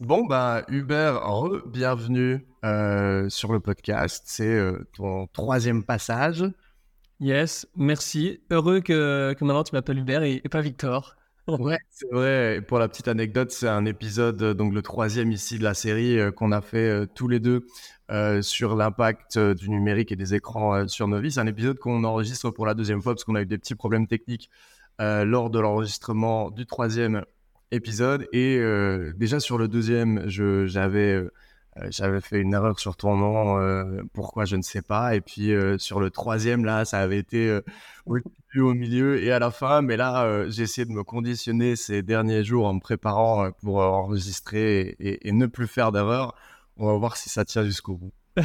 Bon, bah, Hubert, bienvenue euh, sur le podcast. C'est euh, ton troisième passage. Yes, merci. Heureux que, que maintenant tu m'appelles Hubert et, pas Victor. ouais, c'est vrai. pour la petite anecdote, c'est un épisode, euh, donc le troisième ici de la série, qu'on a fait tous les deux sur l'impact du numérique et des écrans sur nos vies. C'est un épisode qu'on enregistre pour la deuxième fois parce qu'on a eu des petits problèmes techniques lors de l'enregistrement du troisième épisode. Et euh, déjà sur le deuxième, j'avais euh, j'avais fait une erreur sur ton nom, euh, pourquoi je ne sais pas. Et puis sur le troisième, là, ça avait été plus au milieu et à la fin. Mais là, j'ai essayé de me conditionner ces derniers jours en me préparant pour enregistrer et, et ne plus faire d'erreur. On va voir si ça tient jusqu'au bout.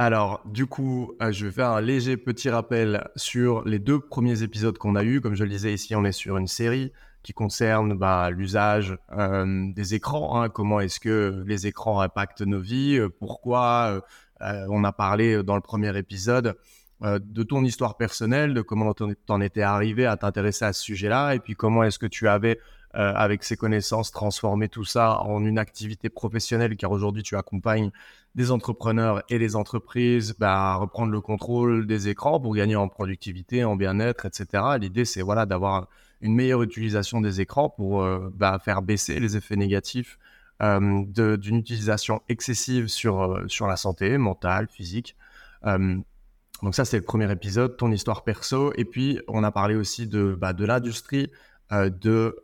Alors, du coup, je vais faire un léger petit rappel sur les deux premiers épisodes qu'on a eus. Comme je le disais ici, on est sur une série qui concerne bah, l'usage des écrans. Hein. comment est-ce que les écrans impactent nos vies Pourquoi On a parlé dans le premier épisode de ton histoire personnelle, de comment t'en étais arrivé à t'intéresser à ce sujet-là, et puis comment est-ce que tu avais, avec ces connaissances, transformé tout ça en une activité professionnelle, car aujourd'hui tu accompagnes des entrepreneurs et des entreprises bah, à reprendre le contrôle des écrans pour gagner en productivité, en bien-être, etc. L'idée, c'est voilà d'avoir une meilleure utilisation des écrans pour euh, bah, faire baisser les effets négatifs euh, d'une utilisation excessive sur, euh, sur la santé mentale, physique. donc ça, c'est le premier épisode, ton histoire perso. Et puis, on a parlé aussi de, bah, de l'industrie, de,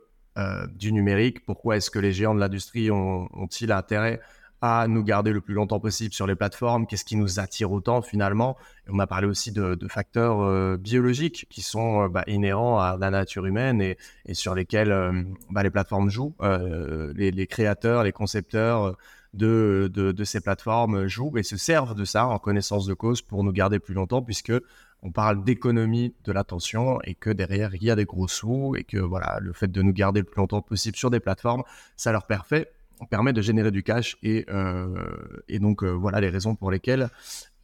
du numérique. Pourquoi est-ce que les géants de l'industrie ont-ils intérêt à nous garder le plus longtemps possible sur les plateformes, qu'est-ce qui nous attire autant finalement. on a parlé aussi de, facteurs euh, biologiques qui sont euh, bah, inhérents à la nature humaine et, sur lesquels euh, bah, les plateformes jouent. Les, créateurs, les concepteurs de, ces plateformes jouent et se servent de ça en connaissance de cause pour nous garder plus longtemps puisque on parle d'économie de l'attention et que derrière il y a des gros sous et que voilà le fait de nous garder le plus longtemps possible sur des plateformes, ça leur permet permet de générer du cash et, euh, donc euh, voilà les raisons pour lesquelles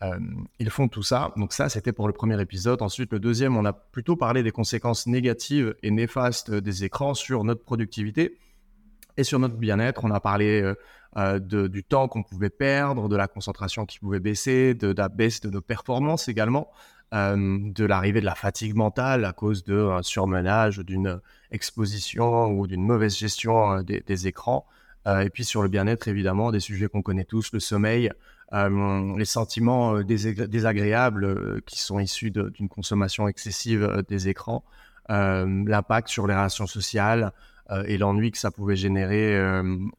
euh, ils font tout ça. Donc ça, c'était pour le premier épisode. Ensuite, le deuxième, on a plutôt parlé des conséquences négatives et néfastes des écrans sur notre productivité et sur notre bien-être. On a parlé du temps qu'on pouvait perdre, de la concentration qui pouvait baisser, de, la baisse de nos performances également, de l'arrivée de la fatigue mentale à cause d'un surmenage, d'une exposition ou d'une mauvaise gestion des écrans. Euh, et puis sur le bien-être, évidemment, des sujets qu'on connaît tous, le sommeil, euh, les sentiments euh, désagréables qui sont issus d'une consommation excessive des écrans, l'impact sur les relations sociales et l'ennui que ça pouvait générer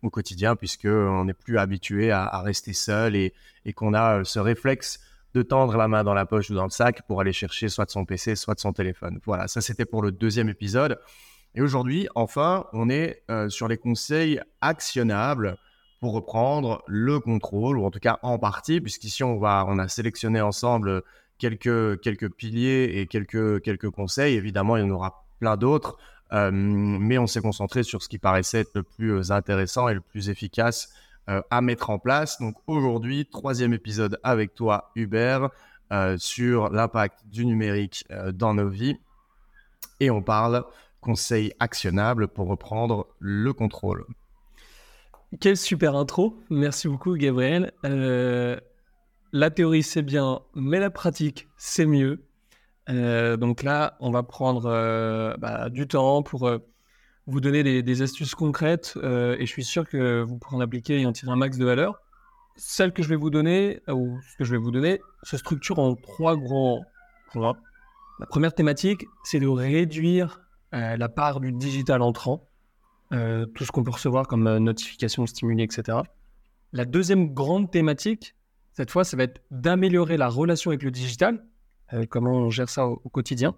au quotidien, puisqu'on n'est plus habitué à, rester seul et, et qu'on a ce réflexe de tendre la main dans la poche ou dans le sac pour aller chercher soit son PC, soit son téléphone. Voilà, ça c'était pour le deuxième épisode. Et aujourd'hui, enfin, on est euh, sur les conseils actionnables pour reprendre le contrôle, ou en tout cas en partie, puisqu'ici on, on a sélectionné ensemble quelques, quelques piliers et quelques, quelques conseils. Évidemment, il y en aura plein d'autres, euh, mais on s'est concentré sur ce qui paraissait être le plus euh, intéressant et le plus efficace à mettre en place. Donc aujourd'hui, troisième épisode avec toi, Hubert, sur l'impact du numérique dans nos vies. Et on parle conseils actionnables pour reprendre le contrôle. Quelle super intro. Merci beaucoup, Gabriel. Euh, la théorie, c'est bien, mais la pratique, c'est mieux. Euh, donc là, on va prendre euh, bah, du temps pour vous donner des, astuces concrètes et je suis sûr que vous pourrez en appliquer et en tirer un max de valeur. Celle que je vais vous donner, ou ce que je vais vous donner, se structure en trois grands points. La première thématique, c'est de réduire la part du digital entrant, euh, tout ce qu'on peut recevoir comme euh, notifications, stimuli, etc. La deuxième grande thématique, cette fois, ça va être d'améliorer la relation avec le digital, comment on gère ça au, quotidien.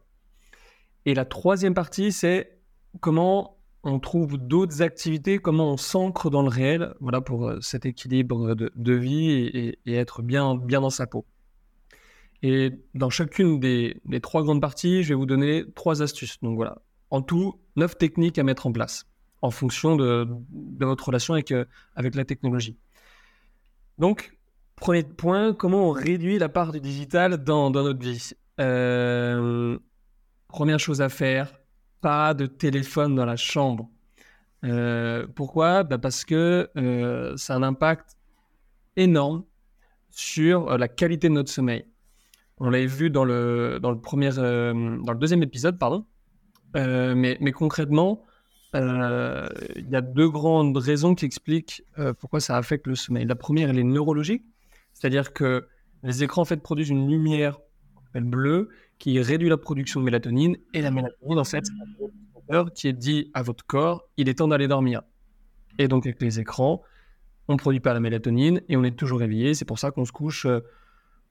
Et la troisième partie, c'est comment on trouve d'autres activités, comment on s'ancre dans le réel, voilà, pour cet équilibre de, vie et, être bien, bien dans sa peau. Et dans chacune des, des, trois grandes parties, je vais vous donner trois astuces. Donc voilà, en tout, neuf techniques à mettre en place en fonction de, votre relation avec, euh, avec la technologie. Donc, premier point, comment on réduit la part du digital dans, notre vie? Euh, Première chose à faire, pas de téléphone dans la chambre. pourquoi? Bah, Parce que ça a un impact énorme sur la qualité de notre sommeil. On l'avait vu dans le, dans, le premier, dans le deuxième épisode, pardon. Mais, mais concrètement, il y a deux grandes raisons qui expliquent pourquoi ça affecte le sommeil. La première, elle est neurologique, c'est-à-dire que les écrans en fait produisent une lumière bleue qui réduit la production de mélatonine et la mélatonine en fait qui est dit à votre corps il est temps d'aller dormir. Et donc avec les écrans, on ne produit pas la mélatonine et on est toujours réveillé. C'est pour ça qu'on se couche euh,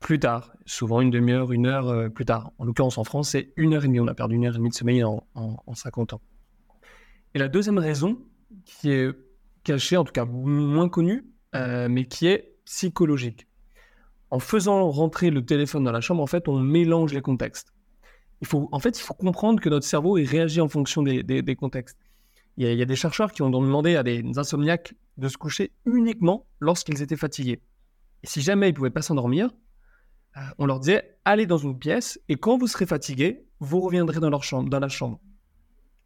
plus tard, souvent une demi-heure, une heure euh, plus tard. En l'occurrence en France, c'est une heure et demie. On a perdu une heure et demie de sommeil en, 50 ans. Et la deuxième raison, qui est cachée, en tout cas moins connue, euh, mais qui est psychologique en faisant rentrer le téléphone dans la chambre, en fait, on mélange les contextes. Il faut, en fait, il faut comprendre que notre cerveau il réagit en fonction des, contextes. Il y, a, des chercheurs qui ont demandé à des insomniaques de se coucher uniquement lorsqu'ils étaient fatigués. Et si jamais ils ne pouvaient pas s'endormir, on leur disait allez dans une pièce et quand vous serez fatigué, vous reviendrez dans, leur chambre, dans la chambre.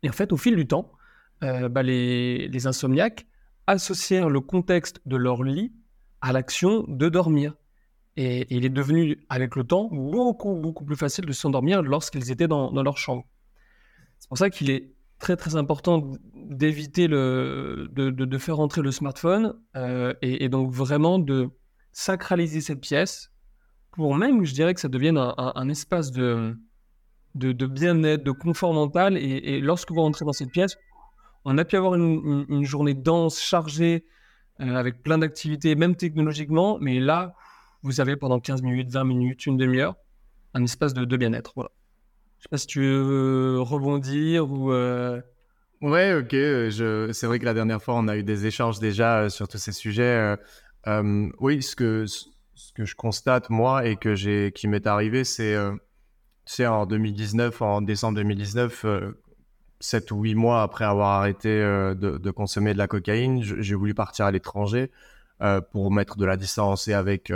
Et en fait, au fil du temps, euh, bah, les, les insomniaques associèrent le contexte de leur lit à l'action de dormir. Et, il est devenu, avec le temps, beaucoup, beaucoup plus facile de s'endormir lorsqu'ils étaient dans, leur chambre. C'est pour ça qu'il est très, très important d'éviter de, de, faire entrer le smartphone euh, et, donc vraiment de sacraliser cette pièce pour même, je dirais, que ça devienne un, espace de, bien-être, de confort mental. Et, lorsque vous rentrez dans cette pièce, on a pu avoir une, journée dense, chargée, euh, avec plein d'activités, même technologiquement, mais là, vous avez pendant 15 minutes, 20 minutes, une demi-heure, un espace de, bien-être. Voilà. Je sais pas si tu veux rebondir ou. Euh... Ouais, ok. C'est vrai que la dernière fois, on a eu des échanges déjà euh, sur tous ces sujets. Euh, oui, ce que, ce que je constate, moi, et que j'ai, qui m'est arrivé, c'est, c'est en 2019, en décembre 2019, 7 ou 8 mois après avoir arrêté de, de, consommer de la cocaïne, j'ai voulu partir à l'étranger pour mettre de la distance et avec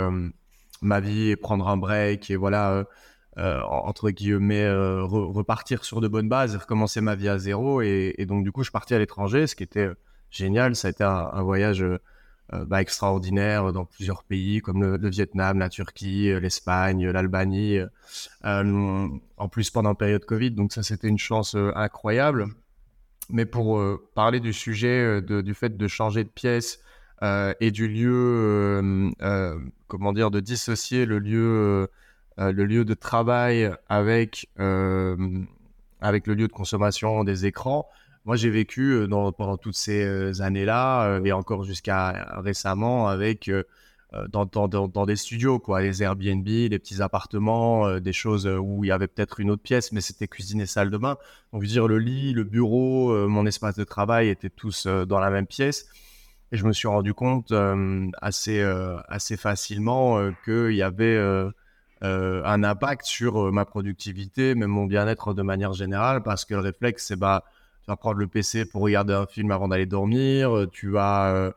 ma vie et prendre un break et voilà, euh, euh, entre guillemets, euh, repartir sur de bonnes bases recommencer ma vie à zéro. Et, donc, du coup, je partais à l'étranger, ce qui était génial. Ça a été un, voyage bah, extraordinaire dans plusieurs pays comme le, Vietnam, la Turquie, l'Espagne, l'Albanie. en plus, pendant période Covid, donc ça, c'était une chance incroyable. Mais pour parler du sujet du fait de changer de pièce et du lieu comment dire, de dissocier le lieu, euh, le lieu de travail avec, euh, avec le lieu de consommation des écrans. Moi, j'ai vécu pendant toutes ces années-là et encore jusqu'à récemment avec dans, des studios, quoi, les Airbnb, les petits appartements, des choses où il y avait peut-être une autre pièce, mais c'était cuisine et salle de bain. Donc, je veux dire, le lit, le bureau, mon espace de travail étaient tous dans la même pièce. Et je me suis rendu compte assez, assez facilement qu'il y avait un impact sur ma productivité, même mon bien-être de manière générale, parce que le réflexe, c'est bah, tu vas prendre le PC pour regarder un film avant d'aller dormir, tu vas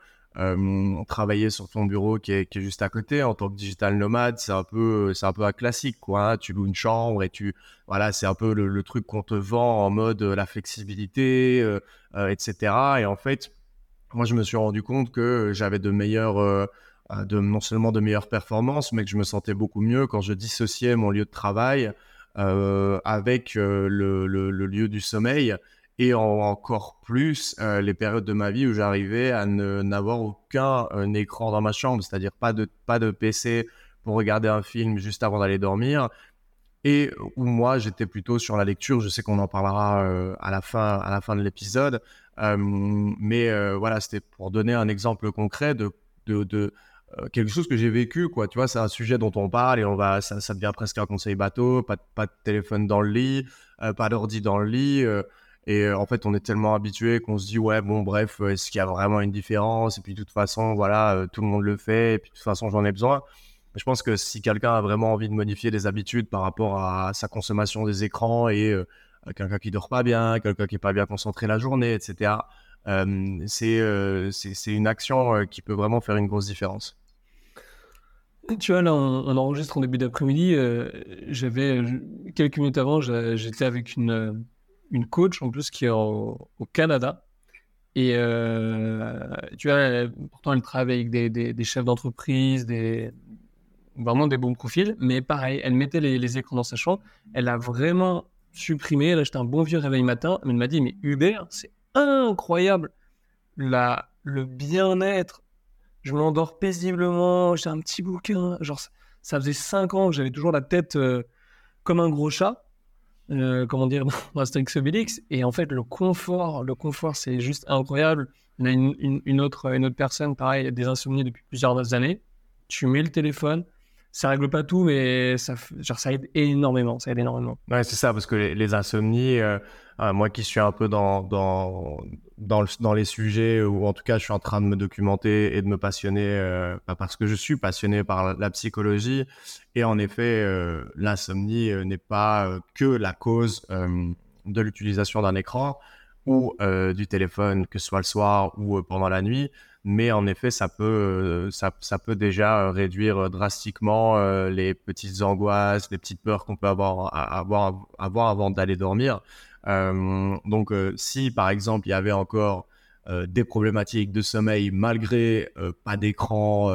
travailler sur ton bureau qui est, qui est, juste à côté. En tant que digital nomade, c'est un peu, c'est un peu un classique, quoi. Hein. Tu loues une chambre et tu, voilà, c'est un peu le, truc qu'on te vend en mode la flexibilité, etc. Et en fait, moi, je me suis rendu compte que j'avais de meilleures, euh, euh, de, non seulement de meilleures performances, mais que je me sentais beaucoup mieux quand je dissociais mon lieu de travail euh, avec le, lieu du sommeil et encore plus les périodes de ma vie où j'arrivais à n'avoir aucun écran dans ma chambre, c'est-à-dire pas de, pas de PC pour regarder un film juste avant d'aller dormir. Et où moi, j'étais plutôt sur la lecture. Je sais qu'on en parlera à, la fin, à la fin de l'épisode. Euh, mais euh, voilà, c'était pour donner un exemple concret de, de, euh, quelque chose que j'ai vécu, quoi. Tu vois, c'est un sujet dont on parle et on va, ça, devient presque un conseil bateau. Pas, pas de téléphone dans le lit, pas d'ordi dans le lit. Et en fait, on est tellement habitué qu'on se dit, ouais, bon, bref, est-ce qu'il y a vraiment une différence? Et puis, de toute façon, voilà, tout le monde le fait. Et puis, de toute façon, j'en ai besoin. Je pense que si quelqu'un a vraiment envie de modifier des habitudes par rapport à sa consommation des écrans et quelqu'un qui dort pas bien, quelqu'un qui est pas bien concentré la journée, etc. Euh, euh, c'est une action euh, qui peut vraiment faire une grosse différence. Tu vois, là, on, enregistre en début d'après-midi. J'avais quelques minutes avant, j'étais avec une, une coach en plus qui est au Canada. Et tu vois, pourtant, elle travaille avec des, chefs d'entreprise, vraiment des bons profils. Mais pareil, elle mettait les, écrans dans sa chambre. Elle a vraiment supprimé. Elle a acheté un bon vieux réveil matin. Elle m'a dit Mais Uber, c'est incroyable. La, le bien-être. Je m'endors paisiblement. J'ai un petit bouquin. Genre, ça faisait 5 ans que j'avais toujours la tête comme un gros chat. Euh, comment dire, dans Astérix Obélix. Et en fait, le confort, le confort, c'est juste incroyable. On a une, autre, une autre personne, pareil, des insomnies depuis plusieurs années. Tu mets le téléphone, ça règle pas tout, mais ça, genre, ça aide énormément. Ça aide énormément. Ouais, c'est ça, parce que les, insomnies, euh, euh, moi qui suis un peu dans, dans, dans, les sujets, ou en tout cas, je suis en train de me documenter et de me passionner, euh, parce que je suis passionné par la, psychologie. Et en effet, l'insomnie n'est pas que la cause de l'utilisation d'un écran ou du téléphone, que ce soit le soir ou pendant la nuit mais en effet, ça peut, euh, ça, peut déjà euh, réduire euh, drastiquement les petites angoisses, les petites peurs qu'on peut avoir, avoir, avoir avant d'aller dormir. Donc, si par exemple il y avait encore des problématiques de sommeil malgré pas d'écran,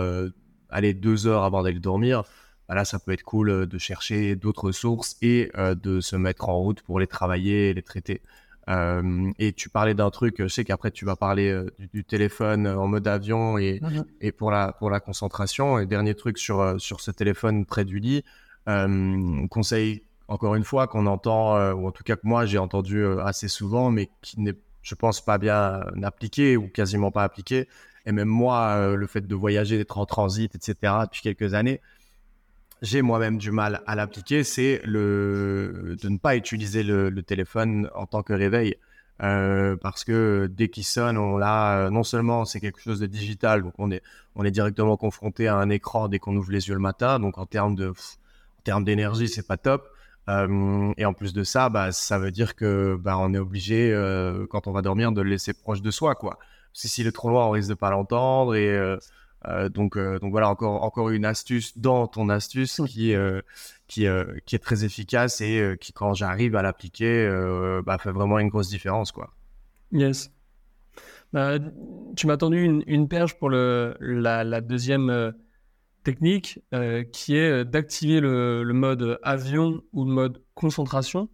aller deux heures avant d'aller dormir, bah là, ça peut être cool de chercher d'autres sources et de se mettre en route pour les travailler et les traiter. Euh, et tu parlais d'un truc, je sais qu'après tu vas parler euh, du, téléphone en mode avion et, et, pour, la, pour la concentration. Et dernier truc sur, euh, sur ce téléphone près du lit, conseil encore une fois qu'on entend, ou en tout cas que moi j'ai entendu assez souvent, mais qui n'est, je pense, pas bien appliqué ou quasiment pas appliqué. Et même moi, le fait de voyager, d'être en transit, etc., depuis quelques années, j'ai moi-même du mal à l'appliquer, c'est le de ne pas utiliser le, téléphone en tant que réveil. Euh, parce que dès qu'il sonne, on l'a. Non seulement c'est quelque chose de digital, donc on est on est directement confronté à un écran dès qu'on ouvre les yeux le matin, donc en termes de en termes d'énergie, c'est pas top. Euh, et en plus de ça, bah, ça veut dire que bah, on est obligé euh, quand on va dormir de le laisser proche de soi, quoi. Si s'il est trop loin, on risque de pas l'entendre et euh, donc, donc voilà, encore, encore une astuce dans ton astuce qui, qui, qui est très efficace et qui, quand j'arrive à l'appliquer, bah, fait vraiment une grosse différence. Quoi. Yes. Bah, tu m'as tendu une, une, perche pour le, la, la deuxième technique qui est d'activer le, le, mode avion ou le mode concentration.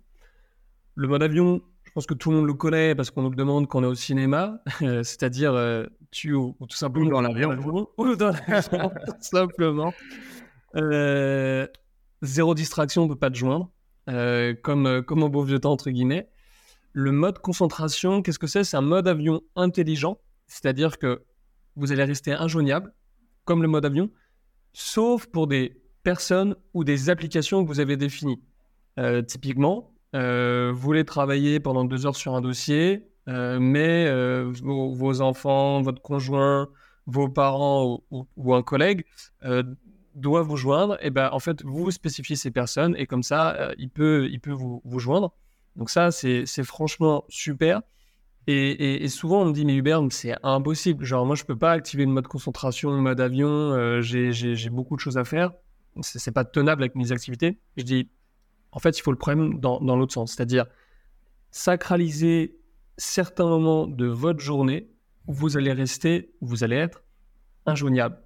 Le mode avion, je pense que tout le monde le connaît parce qu'on nous le demande quand on est au cinéma, c'est-à-dire tu ou, tout simplement dans l'avion. Ou dans l'avion, tout simplement. Euh, zéro distraction, on ne peut pas te joindre, euh, comme, euh, comme au beau vieux temps, entre guillemets. Le mode concentration, qu'est-ce que c'est? C'est un mode avion intelligent, c'est-à-dire que vous allez rester injoignable, comme le mode avion, sauf pour des personnes ou des applications que vous avez définies. typiquement, vous voulez travailler pendant deux heures sur un dossier, euh, mais euh, vos, enfants, votre conjoint, vos parents ou, un collègue euh, doivent vous joindre, et ben en fait vous spécifiez ces personnes et comme ça il peut il peut vous, vous joindre. Donc ça c'est franchement super. Et, souvent on me dit mais Hubert c'est impossible. Genre moi je peux pas activer le mode concentration, le mode avion. j'ai beaucoup de choses à faire. C'est pas tenable avec mes activités. Je dis en fait il faut le problème dans, l'autre sens, c'est-à-dire sacraliser certains moments de votre journée où vous allez rester, vous allez être injoignable.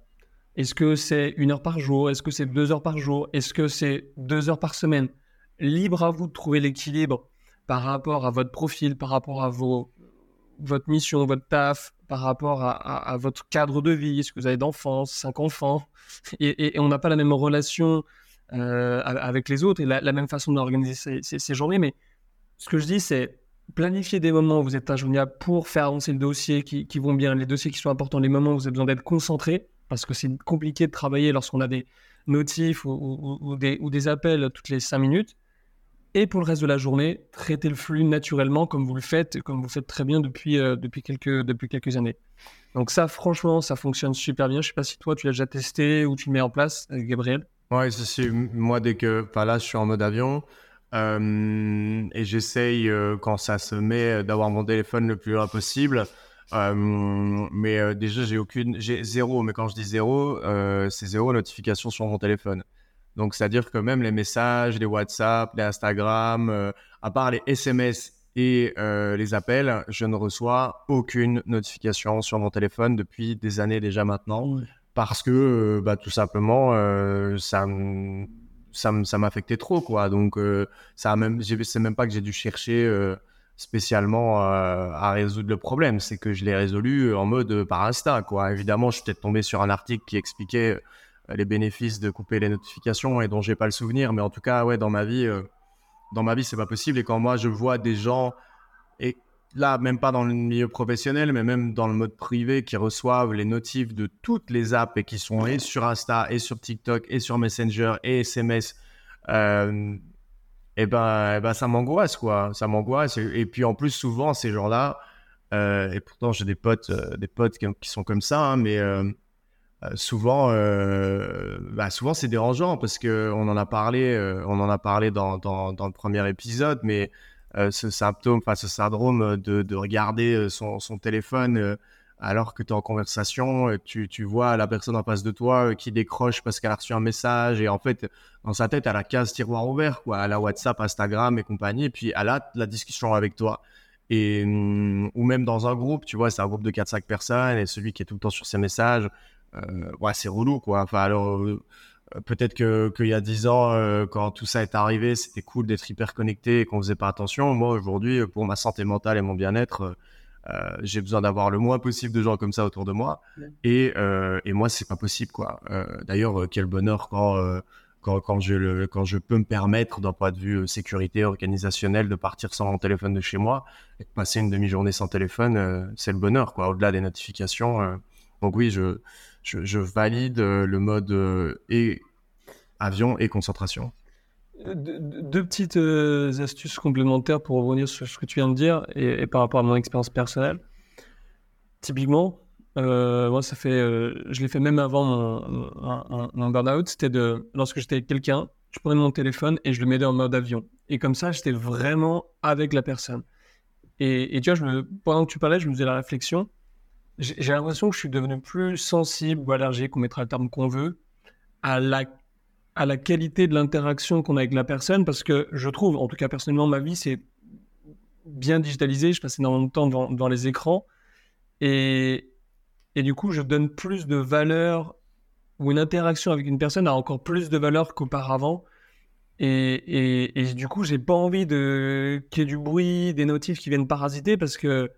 Est-ce que c'est une heure par jour? Est-ce que c'est deux heures par jour? Est-ce que c'est deux heures par semaine? Libre à vous de trouver l'équilibre par rapport à votre profil, par rapport à vos, votre mission, votre taf, par rapport à, votre cadre de vie. Est-ce que vous avez d'enfants, cinq enfants et, on n'a pas la même relation euh, avec les autres et la, même façon d'organiser ces journées. Mais ce que je dis, c'est planifier des moments où vous êtes injoignable pour faire avancer le dossier qui, vont bien, les dossiers qui sont importants, les moments où vous avez besoin d'être concentré, parce que c'est compliqué de travailler lorsqu'on a des notifs ou, des, appels toutes les cinq minutes. Et pour le reste de la journée, traiter le flux naturellement comme vous le faites, comme vous faites très bien depuis, euh, depuis, quelques, depuis quelques années. Donc ça, franchement, ça fonctionne super bien. Je ne sais pas si toi, tu l'as déjà testé ou tu le mets en place, Gabriel. Oui, c'est moi, dès que, enfin là, je suis en mode avion, euh, et j'essaye, euh, quand ça se met, d'avoir mon téléphone le plus loin possible. Euh, mais déjà, j'ai aucune, j'ai zéro. Mais quand je dis zéro, c'est zéro notification sur mon téléphone. Donc, c'est-à-dire que même les messages, les WhatsApp, les Instagram, à part les SMS et les appels, je ne reçois aucune notification sur mon téléphone depuis des années déjà maintenant, parce que bah, tout simplement, ça ça m'affectait trop quoi. Donc ça a même c'est même pas que j'ai dû chercher spécialement à résoudre le problème. C'est que je l'ai résolu en mode par Insta quoi. Évidemment je suis peut-être tombé sur un article qui expliquait les bénéfices de couper les notifications et dont j'ai pas le souvenir mais en tout cas ouais dans ma vie dans ma vie, c'est pas possible. Et quand moi, je vois des gens, et là, même pas dans le milieu professionnel, mais même dans le mode privé, qui reçoivent les notifs de toutes les apps et qui sont et sur Insta, et sur TikTok, et sur Messenger, et SMS, euh, et ben, ben ça m'angoisse, quoi. Ça m'angoisse. Et, puis, en plus, souvent, ces gens-là, euh, et pourtant, j'ai des potes, euh, des potes qui, sont comme ça, hein, mais euh, souvent, euh, bah souvent c'est dérangeant parce que on en a parlé, euh, on en a parlé dans, dans, le premier épisode, mais ce symptôme, enfin ce syndrome de, de regarder son, son téléphone alors que tu es en conversation, tu, tu, vois la personne en face de toi qui décroche parce qu'elle a reçu un message et en fait dans sa tête elle a 15 tiroirs ouverts, quoi, elle a WhatsApp, Instagram et compagnie, et puis elle a la discussion avec toi. Et, hum, ou même dans un groupe, tu vois, c'est un groupe de 4-5 personnes et celui qui est tout le temps sur ses messages, euh, ouais, c'est relou, quoi. Enfin, alors, euh, peut-être qu'il y a 10 ans, euh, quand tout ça est arrivé, c'était cool d'être hyper connecté et qu'on faisait pas attention. Moi, aujourd'hui, pour ma santé mentale et mon bien-être, j'ai besoin d'avoir le moins possible de gens comme ça autour de moi. Et, et moi, c'est pas possible, quoi. D'ailleurs, quel bonheur quand, quand, quand, je le, quand je peux me permettre, d'un point de vue sécurité organisationnelle, de partir sans mon téléphone de chez moi et de passer une demi-journée sans téléphone, c'est le bonheur, quoi. Au-delà des notifications. donc oui, je, je, valide euh, le mode euh, et avion et concentration. deux petites euh, astuces complémentaires pour revenir sur ce que tu viens de dire et, par rapport à mon expérience personnelle. Typiquement, moi, ça fait, je l'ai fait même avant mon, burn-out. C'était de, lorsque j'étais avec quelqu'un, je prenais mon téléphone et je le mettais en mode avion. Et comme ça, j'étais vraiment avec la personne. Et, tu vois, pendant que tu parlais, je me faisais la réflexion j'ai l'impression que je suis devenu plus sensible ou allergique, on mettra le terme qu'on veut, à la, à la qualité de l'interaction qu'on a avec la personne, parce que je trouve, en tout cas personnellement, ma vie, c'est bien digitalisé, je passe énormément de temps devant, les écrans, et, et du coup, je donne plus de valeur, ou une interaction avec une personne a encore plus de valeur qu'auparavant, et, et, et, du coup, j'ai pas envie qu'il y ait du bruit, des notifs qui viennent parasiter, parce que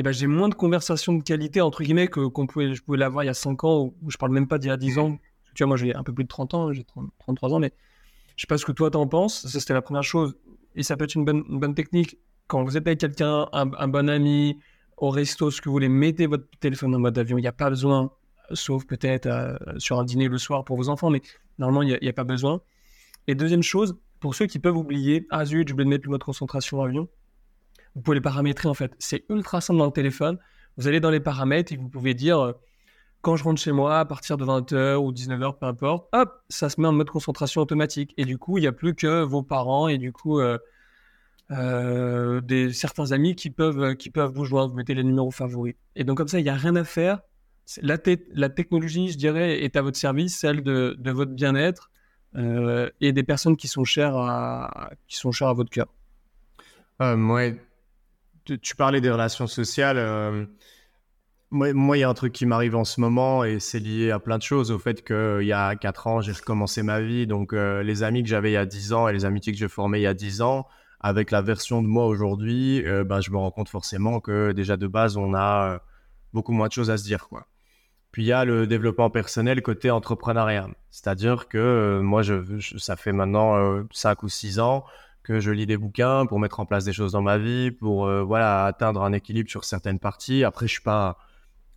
eh ben, j'ai moins de conversations de qualité, entre guillemets, que qu'on pouvait, je pouvais l'avoir il y a 5 ans, ou je parle même pas d'il y a 10 ans. Tu vois, moi, j'ai un peu plus de 30 ans, j'ai 33 ans, mais je sais pas ce que toi t'en penses. Ça, c'était la première chose. Et ça peut être une bonne, bonne technique. Quand vous êtes avec quelqu'un, un, bon ami, au resto, ce que vous voulez, mettez votre téléphone en mode avion. Il n'y a pas besoin, sauf peut-être euh, sur un dîner le soir pour vos enfants, mais normalement, il n'y a, pas besoin. Et deuxième chose, pour ceux qui peuvent oublier, ah zut, je vais mettre le mode concentration en avion, vous pouvez les paramétrer en fait. C'est ultra simple dans le téléphone. Vous allez dans les paramètres et vous pouvez dire euh, quand je rentre chez moi à partir de 20h ou 19h, peu importe, hop, ça se met en mode concentration automatique. Et du coup, il n'y a plus que vos parents et du coup euh, euh, des, certains amis qui peuvent, qui peuvent vous joindre. Vous mettez les numéros favoris. Et donc comme ça, il n'y a rien à faire. La, technologie, je dirais, est à votre service, celle de, votre bien-être et des personnes qui sont chères à, qui sont chères à votre cœur. moi, tu parlais des relations sociales. Euh, moi, il y a un truc qui m'arrive en ce moment et c'est lié à plein de choses. Au fait qu'il y a 4 ans, j'ai recommencé ma vie. Donc, euh, les amis que j'avais il y a 10 ans et les amitiés que j'ai formées il y a 10 ans, avec la version de moi aujourd'hui, euh, ben, je me rends compte forcément que déjà de base, on a beaucoup moins de choses à se dire. Puis il y a le développement personnel côté entrepreneuriat. C'est-à-dire que moi, ça fait maintenant 5 ou 6 ans que je lis des bouquins pour mettre en place des choses dans ma vie, pour euh, voilà atteindre un équilibre sur certaines parties. Après, je suis pas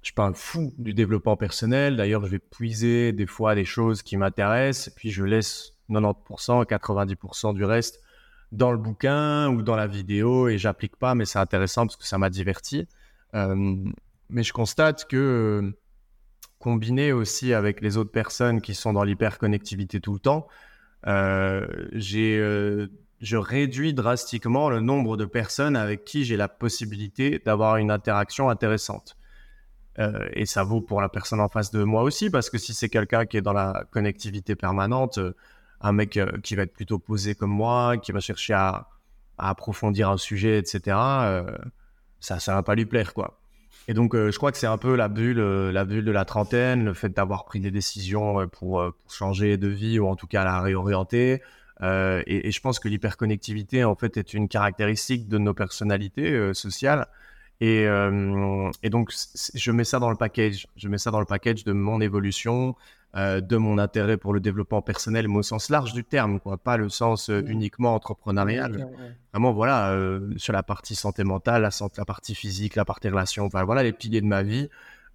je suis pas un fou du développement personnel. D'ailleurs, je vais puiser des fois des choses qui m'intéressent, puis je laisse 90%, 90% du reste dans le bouquin ou dans la vidéo et j'applique pas, mais c'est intéressant parce que ça m'a diverti. Euh, mais je constate que combiné aussi avec les autres personnes qui sont dans l'hyperconnectivité tout le temps, euh, j'ai je réduis drastiquement le nombre de personnes avec qui j'ai la possibilité d'avoir une interaction intéressante. Euh, et ça vaut pour la personne en face de moi aussi, parce que si c'est quelqu'un qui est dans la connectivité permanente, euh, un mec euh, qui va être plutôt posé comme moi, qui va chercher à, approfondir un sujet, etc., ça, ça va pas lui plaire, quoi. Et donc, je crois que c'est un peu la bulle, la bulle de la trentaine, le fait d'avoir pris des décisions pour, changer de vie ou en tout cas la réorienter. Et, et, je pense que l'hyperconnectivité, en fait, est une caractéristique de nos personnalités sociales. Et, et, donc, je mets ça dans le package. Je mets ça dans le package de mon évolution, euh, de mon intérêt pour le développement personnel, mais au sens large du terme, quoi, pas le sens euh, uniquement entrepreneurial. Vraiment, voilà, euh, sur la partie santé mentale, la, santé, la partie physique, la partie relation, enfin, voilà les piliers de ma vie.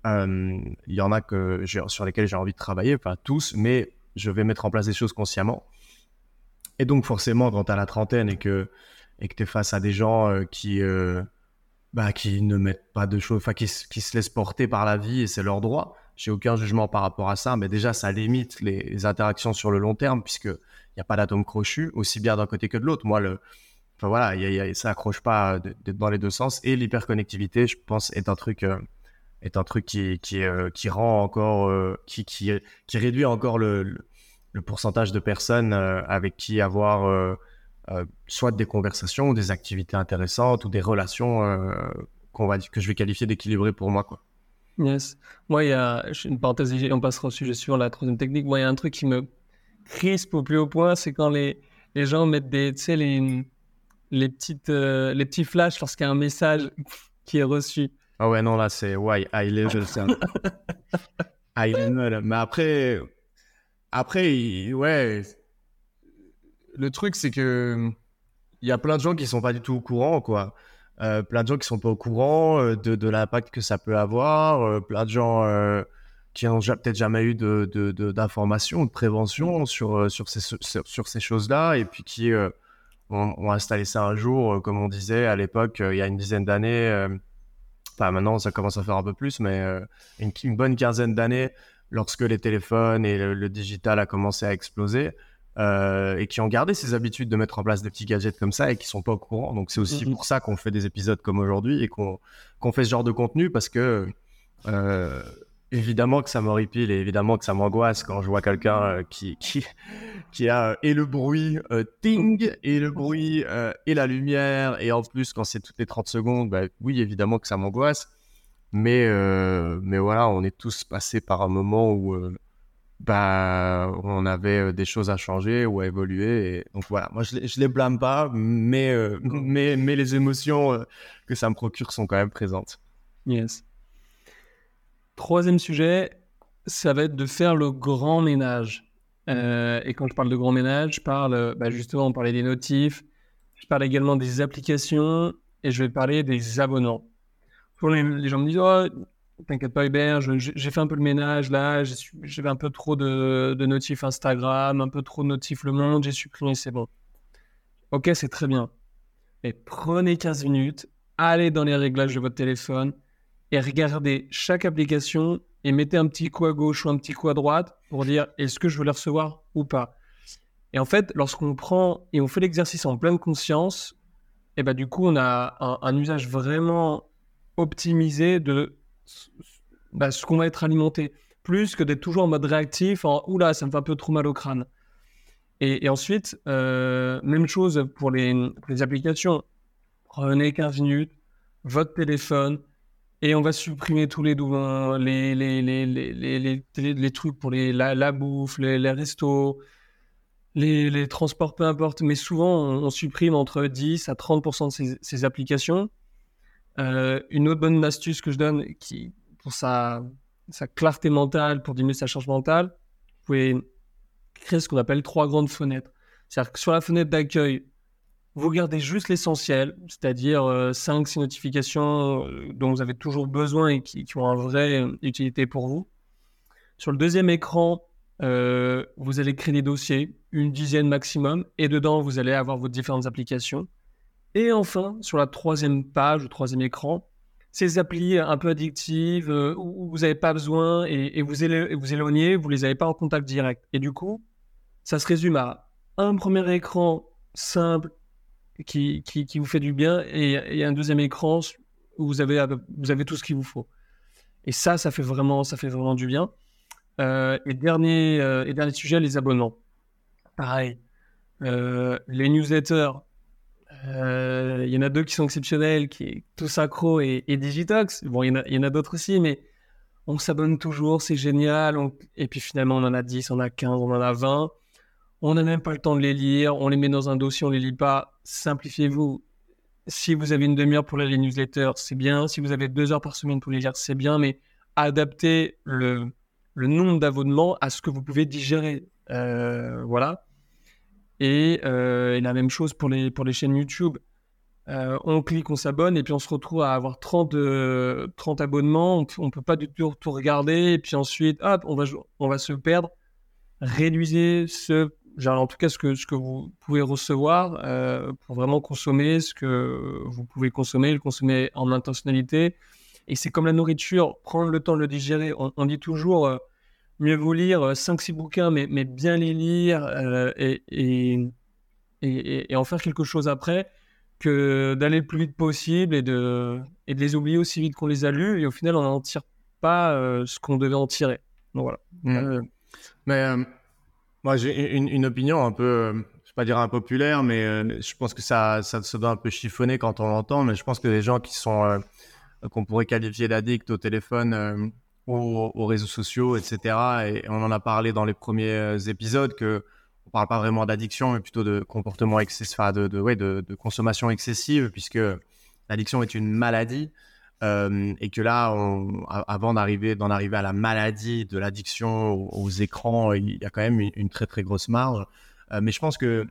Il y en a que sur lesquels j'ai envie de travailler, enfin tous, mais je vais mettre en place des choses consciemment. Et donc, forcément, quand tu as la trentaine et que et que tu es face à des gens qui, bah, qui ne mettent pas de choses, qui, qui, se laissent porter par la vie et c'est leur droit, j'ai aucun jugement par rapport à ça, mais déjà, ça limite les, interactions sur le long terme, puisqu'il n'y a pas d'atome crochu, aussi bien d'un côté que de l'autre. Moi, le, enfin, voilà, ça accroche pas dans les deux sens. Et l'hyperconnectivité, je pense, est un truc, euh, est un truc qui, qui, euh, qui rend encore, euh, qui, qui, qui, réduit encore le, pourcentage de personnes avec qui avoir soit des conversations, ou des activités intéressantes, ou des relations qu'on va, que je vais qualifier d'équilibrées pour moi, quoi. Yes. Moi, il y a une parenthèse, on passera au sujet sur la troisième technique. Moi, il y a un truc qui me crispe au plus haut point, c'est quand les, les gens mettent des, tu sais, les, les, petites, euh, les petits flashs lorsqu'il y a un message qui est reçu. Ah ouais, non, là, c'est ouais, high level. high level. Mais après, après, ouais, le truc, c'est que il y a plein de gens qui sont pas du tout au courant, quoi. Euh, plein de gens qui sont pas au courant euh, de, de l'impact que ça peut avoir, euh, plein de gens qui n'ont peut-être jamais eu d'informations, de, de, de, prévention sur, sur ces, sur, ces choses-là, et puis qui ont, installé ça un jour, comme on disait à l'époque, il y a une dizaine d'années, enfin maintenant ça commence à faire un peu plus, mais une, une, bonne quinzaine d'années, lorsque les téléphones et le, digital a commencé à exploser, euh, et qui ont gardé ces habitudes de mettre en place des petits gadgets comme ça et qui sont pas au courant. Donc c'est aussi mm-hmm. pour ça qu'on fait des épisodes comme aujourd'hui et qu'on fait ce genre de contenu parce que euh, évidemment que ça m'horripile et évidemment que ça m'angoisse quand je vois quelqu'un euh, qui, qui, qui a et le bruit ting et le bruit et la lumière et en plus quand c'est toutes les 30 secondes, bah, oui évidemment que ça m'angoisse. Mais, mais voilà, on est tous passés par un moment où bah, on avait euh, des choses à changer ou à évoluer. Donc voilà, moi je, je les blâme pas, mais, euh, mais, mais les émotions euh, que ça me procure sont quand même présentes. Yes. Troisième sujet, ça va être de faire le grand ménage. et quand je parle de grand ménage, je parle bah, justement, on parlait des notifs, je parle également des applications et je vais parler des abonnements. Les, gens me disent, oh, T'inquiète pas, Hubert, j'ai fait un peu le ménage là, j'avais un peu trop de, de, notifs Instagram, un peu trop de notifs Le Monde, j'ai supprimé, c'est bon. Ok, c'est très bien. Mais prenez 15 minutes, allez dans les réglages de votre téléphone et regardez chaque application et mettez un petit coup à gauche ou un petit coup à droite pour dire est-ce que je veux les recevoir ou pas? Et en fait, lorsqu'on prend et on fait l'exercice en pleine conscience, et eh ben du coup, on a un usage vraiment optimisé de bah, ce qu'on va être alimenté, plus que d'être toujours en mode réactif, en oula, ça me fait un peu trop mal au crâne. Et, ensuite, euh, même chose pour les, applications. Prenez 15 minutes, votre téléphone, et on va supprimer tous les, les, les, les, les, les, trucs pour les, la, bouffe, les, restos, les, les, transports, peu importe. Mais souvent, on, supprime entre 10 à 30% de ces, ces applications euh, une autre bonne astuce que je donne pour sa, clarté mentale, pour diminuer sa charge mentale, vous pouvez créer ce qu'on appelle trois grandes fenêtres. C'est-à-dire que sur la fenêtre d'accueil, vous gardez juste l'essentiel, c'est-à-dire 5-6 euh, notifications euh, dont vous avez toujours besoin et qui, ont une vraie utilité pour vous. Sur le deuxième écran, vous allez créer des dossiers, une dizaine maximum, et dedans, vous allez avoir vos différentes applications. Et enfin, sur la troisième page, le troisième écran, ces applis un peu addictives euh, où vous n'avez pas besoin et, vous, éloignez, vous ne les avez pas en contact direct. Et du coup, ça se résume à un premier écran simple qui, vous fait du bien et, un deuxième écran où vous avez, tout ce qu'il vous faut. Et ça, ça fait vraiment, ça fait vraiment du bien. Euh, et, dernier, euh, et dernier sujet, les abonnements. Pareil. les newsletters, il y en a deux qui sont exceptionnels, qui est Tout Synchro et, Digitox. Bon, il y en a, d'autres aussi, mais on s'abonne toujours, c'est génial. Et puis finalement, on en a 10, on en a 15, on en a 20. On n'a même pas le temps de les lire, on les met dans un dossier, on les lit pas. Simplifiez-vous. Si vous avez une demi-heure pour lire les newsletters, c'est bien. Si vous avez deux heures par semaine pour les lire, c'est bien. Mais adaptez le, le nombre d'abonnements à ce que vous pouvez digérer. Euh, voilà. Euh, et, la même chose pour les, pour les chaînes YouTube. Euh, on clique, on s'abonne, et puis on se retrouve à avoir 30, 30 abonnements. On ne peut pas du tout tout regarder, et puis ensuite, hop, on va, on va se perdre. Réduisez ce, genre, en tout cas ce que, ce que vous pouvez recevoir pour vraiment consommer ce que vous pouvez consommer, le consommer en intentionnalité. Et c'est comme la nourriture, prendre le temps de le digérer. On, dit toujours, mieux vaut lire 5-6 euh, bouquins, mais, mais, bien les lire euh, et, et, et, en faire quelque chose après que d'aller le plus vite possible et de, et de les oublier aussi vite qu'on les a lus. Et au final, on n'en tire pas euh, ce qu'on devait en tirer. Donc voilà. Mmh. mais moi, j'ai une, une, opinion un peu, je ne vais pas dire impopulaire, mais je pense que ça, ça se doit un peu chiffonner quand on l'entend. Mais je pense que les gens qui sont, qu'on pourrait qualifier d'addicts au téléphone, aux, réseaux sociaux, etc. Et on en a parlé dans les premiers euh, épisodes que on parle pas vraiment d'addiction, mais plutôt de comportement excessif, de, ouais, de, consommation excessive, puisque l'addiction est une maladie. Euh, et que là, avant d'en arriver à la maladie de l'addiction aux, écrans, il y a quand même une, très très grosse marge. Euh, mais je pense que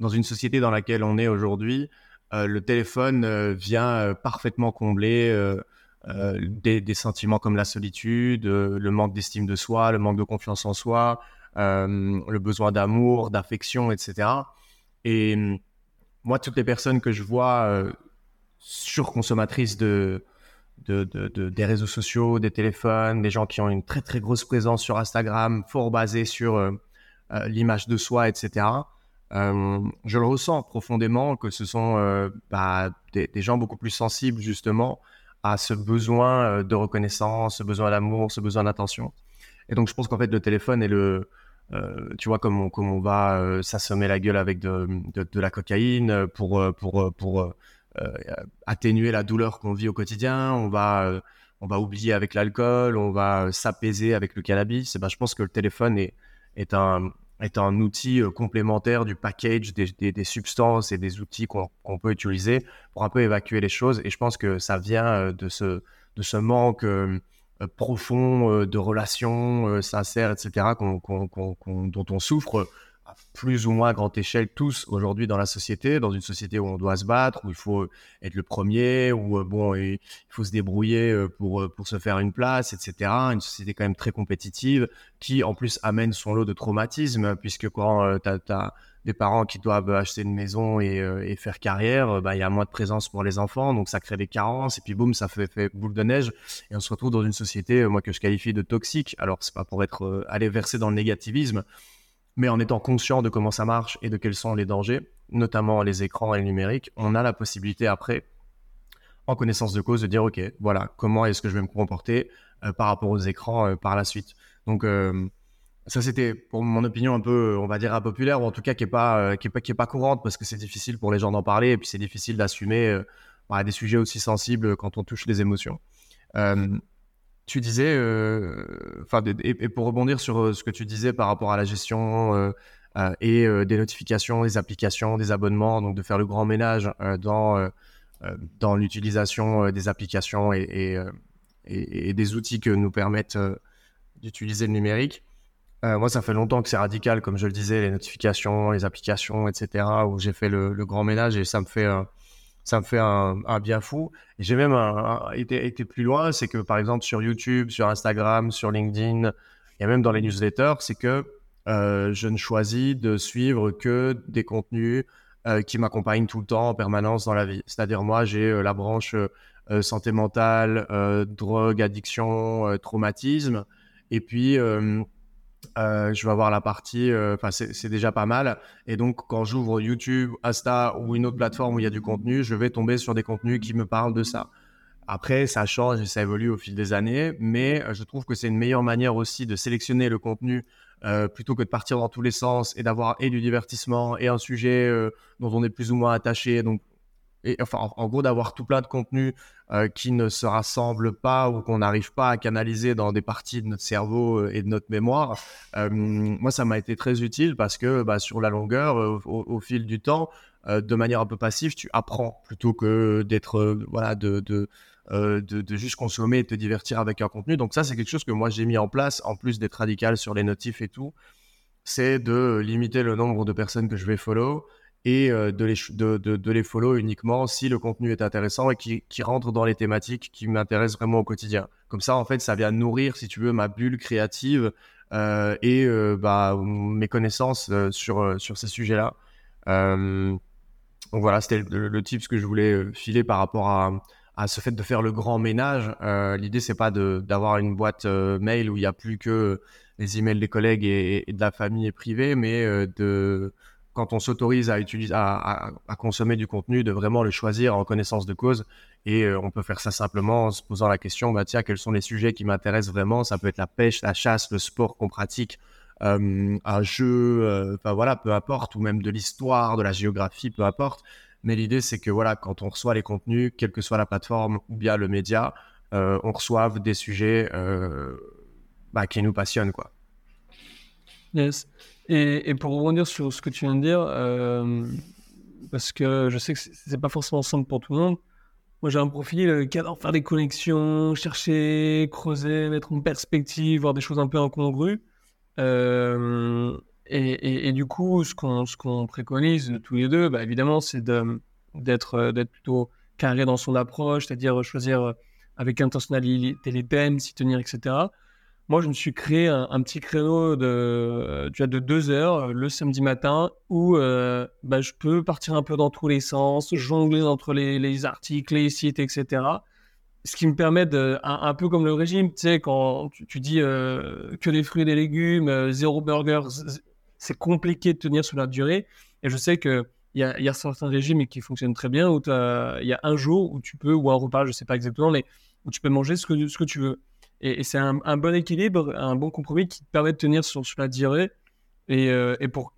dans une société dans laquelle on est aujourd'hui, le téléphone vient parfaitement combler euh, des, sentiments comme la solitude, euh, le manque d'estime de soi, le manque de confiance en soi, euh, le besoin d'amour, d'affection, etc. Et moi, toutes les personnes que je vois surconsommatrices de, de, de, des réseaux sociaux, des téléphones, des gens qui ont une très très grosse présence sur Instagram, fort basée sur l'image de soi, etc. je le ressens profondément que ce sont bah, des, gens beaucoup plus sensibles justement à ce besoin euh, de reconnaissance, ce besoin d'amour, ce besoin d'attention. Et donc, je pense qu'en fait, le téléphone est le, euh, tu vois, comme on, comme on va euh, s'assommer la gueule avec de, de, la cocaïne pour, pour, pour atténuer la douleur qu'on vit au quotidien, on va, on va oublier avec l'alcool, on va s'apaiser avec le cannabis. Et ben, je pense que le téléphone est, est un, est un outil euh, complémentaire du package des, substances et des outils qu'on peut utiliser pour un peu évacuer les choses. Et je pense que ça vient euh, de ce, de ce manque euh, profond de relations sincères, etc., dont on souffre plus ou moins grande échelle tous aujourd'hui dans la société, dans une société où on doit se battre, où il faut être le premier, où euh, bon, il faut se débrouiller euh, pour, euh, pour se faire une place, etc. Une société quand même très compétitive qui en plus amène son lot de traumatismes puisque quand tu as, des parents qui doivent acheter une maison et, faire carrière, bah, il y a moins de présence pour les enfants, donc ça crée des carences et puis boum, ça fait, boule de neige et on se retrouve dans une société, moi que je qualifie de toxique. Alors c'est pas pour être aller verser dans le négativisme, mais en étant conscient de comment ça marche et de quels sont les dangers, notamment les écrans et le numérique, on a la possibilité après, en connaissance de cause, de dire, OK, voilà, comment est-ce que je vais me comporter euh, par rapport aux écrans euh, par la suite. Donc, euh, ça, c'était pour mon opinion un peu, on va dire, impopulaire, ou en tout cas qui n'est pas, qui pas, pas courante, parce que c'est difficile pour les gens d'en parler, et puis c'est difficile d'assumer bah, des sujets aussi sensibles quand on touche les émotions tu disais, euh, enfin, et, pour rebondir sur euh, ce que tu disais par rapport à la gestion euh, et des notifications, des applications, des abonnements, donc de faire le grand ménage dans, dans l'utilisation des applications et, et, des outils que nous permettent d'utiliser le numérique. moi, ça fait longtemps que c'est radical, comme je le disais, les notifications, les applications, etc., où j'ai fait le, le, grand ménage et ça me fait ça me fait un, bien fou. J'ai même été, été, plus loin, c'est que par exemple sur YouTube, sur Instagram, sur LinkedIn, et même dans les newsletters, c'est que euh, je ne choisis de suivre que des contenus euh, qui m'accompagnent tout le temps en permanence dans la vie. C'est-à-dire moi, j'ai euh, la branche santé mentale, drogue, addiction, traumatisme, et puis euh, je vais avoir la partie, euh, enfin c'est déjà pas mal. Et donc quand j'ouvre YouTube, Insta ou une autre plateforme où il y a du contenu, je vais tomber sur des contenus qui me parlent de ça. Après, ça change et ça évolue au fil des années, mais je trouve que c'est une meilleure manière aussi de sélectionner le contenu plutôt que de partir dans tous les sens et d'avoir et du divertissement et un sujet dont on est plus ou moins attaché. Enfin, en, gros, d'avoir tout plein de contenus qui ne se rassemblent pas ou qu'on n'arrive pas à canaliser dans des parties de notre cerveau et de notre mémoire. moi, ça m'a été très utile parce que bah, sur la longueur, au, fil du temps, de manière un peu passive, tu apprends plutôt que d'être voilà de, de euh, de, juste consommer et te divertir avec un contenu. Donc ça, c'est quelque chose que moi j'ai mis en place, en plus d'être radical sur les notifs et tout, c'est de limiter le nombre de personnes que je vais follow et euh, de, les, de, les follow uniquement si le contenu est intéressant et qui, rentre dans les thématiques qui m'intéressent vraiment au quotidien. Comme ça, en fait, ça vient nourrir, si tu veux, ma bulle créative euh, et bah, mes connaissances sur, sur ces sujets-là. donc voilà, c'était le, le, ce que je voulais filer par rapport à, à ce fait de faire le grand ménage. Euh, L'idée, c'est pas d'avoir une boîte euh, mail où il n'y a plus que les emails des collègues et, de la famille privée, mais euh, de quand on s'autorise à, utiliser, à, consommer du contenu, de vraiment le choisir en connaissance de cause. Et euh, on peut faire ça simplement en se posant la question, bah, tiens, quels sont les sujets qui m'intéressent vraiment? Ça peut être la pêche, la chasse, le sport qu'on pratique, un jeu, enfin voilà, peu importe, ou même de l'histoire, de la géographie, peu importe. Mais l'idée, c'est que voilà, quand on reçoit les contenus, quelle que soit la plateforme ou bien le média, euh, on reçoive des sujets euh, bah, qui nous passionnent. Quoi. Yes. Et, pour rebondir sur ce que tu viens de dire, euh, parce que je sais que c'est pas forcément simple pour tout le monde. Moi, j'ai un profil qui adore faire des connexions, chercher, creuser, mettre en perspective, voir des choses un peu incongrues. Et, du coup, ce qu'on préconise tous les deux, bah, évidemment, c'est euh, d'être plutôt carré dans son approche, c'est-à-dire choisir euh, avec intentionnalité les thèmes, s'y tenir, etc. Moi, je me suis créé un, petit créneau de, tu de deux heures euh, le samedi matin où bah, je peux partir un peu dans tous les sens, jongler entre les, articles, les sites, etc. Ce qui me permet de, un, peu comme le régime, tu sais, quand tu, dis que des fruits et des légumes, zéro burger, c'est compliqué de tenir sur la durée. Et je sais qu'il y a, y a certains régimes qui fonctionnent très bien, où il y a un jour où tu peux, ou un repas, je ne sais pas exactement, mais où tu peux manger que, ce que tu veux. Et, c'est un, bon équilibre, un bon compromis qui permet de tenir sur, la durée. Et, euh, et, pour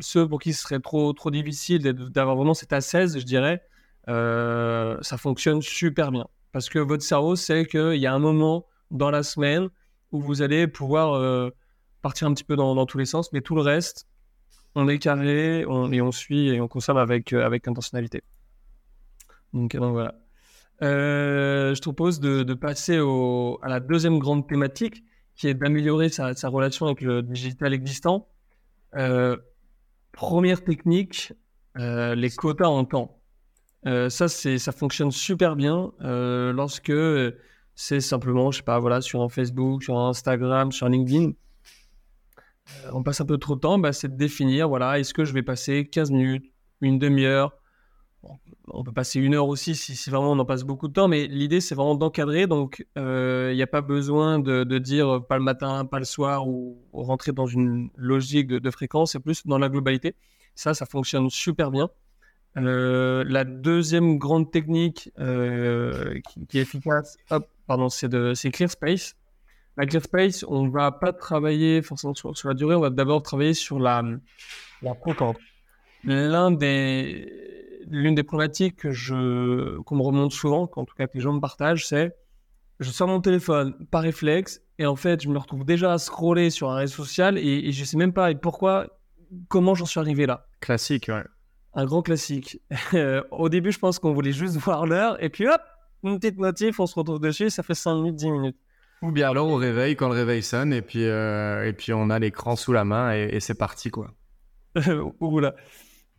ceux pour qui ce serait trop, difficile d'avoir vraiment cette assaise, je dirais, euh, ça fonctionne super bien. Parce que votre cerveau sait qu'il y a un moment dans la semaine où vous allez pouvoir euh, partir un petit peu dans, tous les sens, mais tout le reste, on est carré on, et on suit et on consomme avec intentionnalité. Donc, voilà. Euh, je te propose de, passer au, à la deuxième grande thématique qui est d'améliorer sa, relation avec le digital existant. Euh, première technique, les quotas en temps. ça, ça fonctionne super bien lorsque c'est simplement, je sais pas, voilà, sur un Facebook, sur un Instagram, sur LinkedIn, euh, on passe un peu trop de temps, bah, c'est de définir, voilà, est-ce que je vais passer 15 minutes, une demi-heure on peut passer une heure aussi si, vraiment on en passe beaucoup de temps, mais l'idée c'est vraiment d'encadrer. Donc il euh, n'y a pas besoin de, dire pas le matin, pas le soir ou, rentrer dans une logique de, fréquence, c'est plus dans la globalité. Ça, ça fonctionne super bien. Euh, la deuxième grande technique qui, est efficace, pardon, c'est Clear Space. La ClearSpace, on ne va pas travailler forcément sur, la durée, on va d'abord travailler sur la, la L'un des, l'une des problématiques que je, qu'on me remonte souvent, en tout cas que les gens me partagent, c'est je sors mon téléphone par réflexe et en fait, je me retrouve déjà à scroller sur un réseau social et, je ne sais même pas pourquoi, comment j'en suis arrivé là. Classique, ouais. Un grand classique. Au début, je pense qu'on voulait juste voir l'heure et puis hop, une petite notif, on se retrouve dessus, ça fait 5 minutes, 10 minutes. Ou bien alors au réveil, quand le réveil sonne, et puis, euh, et puis on a l'écran sous la main et, c'est parti, quoi. Oula.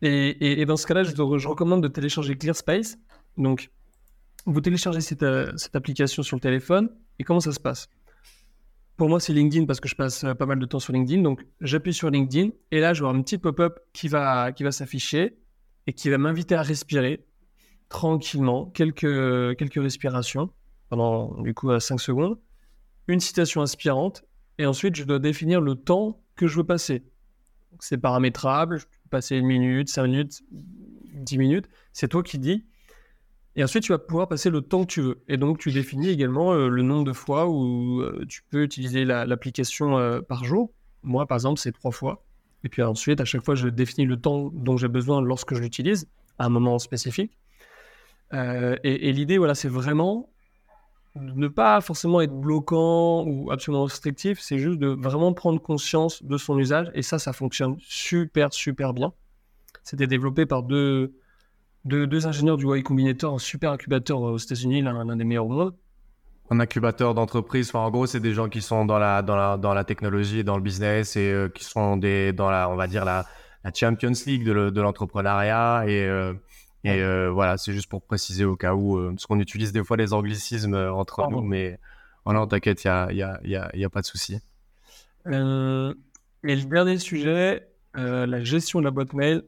Et, et, dans ce cas-là, je, je, recommande de télécharger ClearSpace. Donc, vous téléchargez cette, euh, cette, application sur le téléphone. Et comment ça se passe? Pour moi, c'est LinkedIn parce que je passe euh, pas mal de temps sur LinkedIn. Donc, j'appuie sur LinkedIn et là, je vois un petit pop-up qui va, qui va s'afficher et qui va m'inviter à respirer tranquillement, quelques, quelques respirations pendant du coup 5 secondes une citation inspirante, et ensuite je dois définir le temps que je veux passer. C'est paramétrable, passer une minute, cinq minutes, dix minutes, c'est toi qui dis. Et ensuite, tu vas pouvoir passer le temps que tu veux. Et donc, tu définis également euh, le nombre de fois où euh, tu peux utiliser l'application euh, par jour. Moi, par exemple, c'est trois fois. Et puis ensuite, à chaque fois, je définis le temps dont j'ai besoin lorsque je l'utilise, à un moment spécifique. et, l'idée, voilà, c'est vraiment ne pas forcément être bloquant ou absolument restrictif, c'est juste de vraiment prendre conscience de son usage. Et ça, ça fonctionne super, super bien. C'était développé par deux, deux, ingénieurs du Y Combinator, un super incubateur aux États-Unis, l'un des meilleurs au monde. Un incubateur d'entreprise, en gros, c'est des gens qui sont dans la, dans la, dans la technologie, dans le business et euh, qui sont des, dans la, on va dire, la, la Champions League de l'entrepreneuriat. et, euh, et euh, voilà, c'est juste pour préciser au cas où, parce qu'on utilise des fois les anglicismes entre nous, mais oh non, t'inquiète, il n'y a, y a, y a, pas de souci. et le dernier sujet, la gestion de la boîte mail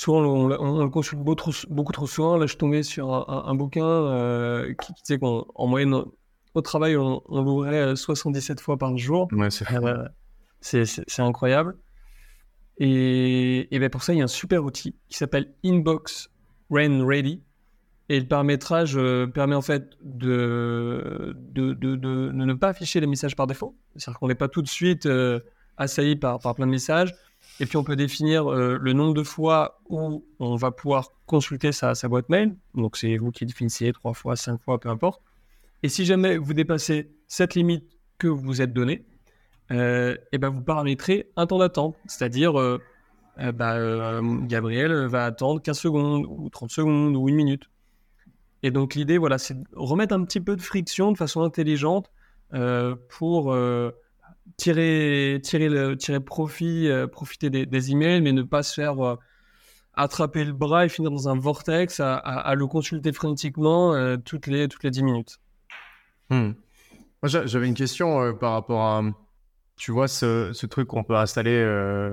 souvent on, le consulte beaucoup trop, souvent. Là, je suis tombé sur un, bouquin euh, qui, disait qu'en moyenne, au travail, on, l'ouvrait 77 euh, fois par jour. Ouais, c'est incroyable. Et, ben pour ça, il y a un super outil qui s'appelle Inbox Rain Ready. Et le paramétrage euh, permet en fait de, de, de, de, ne pas afficher les messages par défaut. C'est-à-dire qu'on n'est pas tout de suite assailli par, par plein de messages. Et puis on peut définir euh, le nombre de fois où on va pouvoir consulter sa, boîte mail. Donc c'est vous qui définissez trois fois, cinq fois, peu importe. Et si jamais vous dépassez cette limite que vous êtes donnée, euh, et ben vous paramétrez un temps d'attente. C'est-à-dire, euh, bah, Gabriel va attendre 15 secondes, ou 30 secondes, ou une minute. Et donc l'idée, voilà, c'est de remettre un petit peu de friction de façon intelligente pour tirer, tirer, tirer profit, euh, profiter des, emails, mais ne pas se faire euh, attraper le bras et finir dans un vortex à, le consulter frénétiquement euh, toutes, les, toutes les 10 minutes. Hmm. J'avais une question par rapport à, tu vois, ce, ce truc qu'on peut installer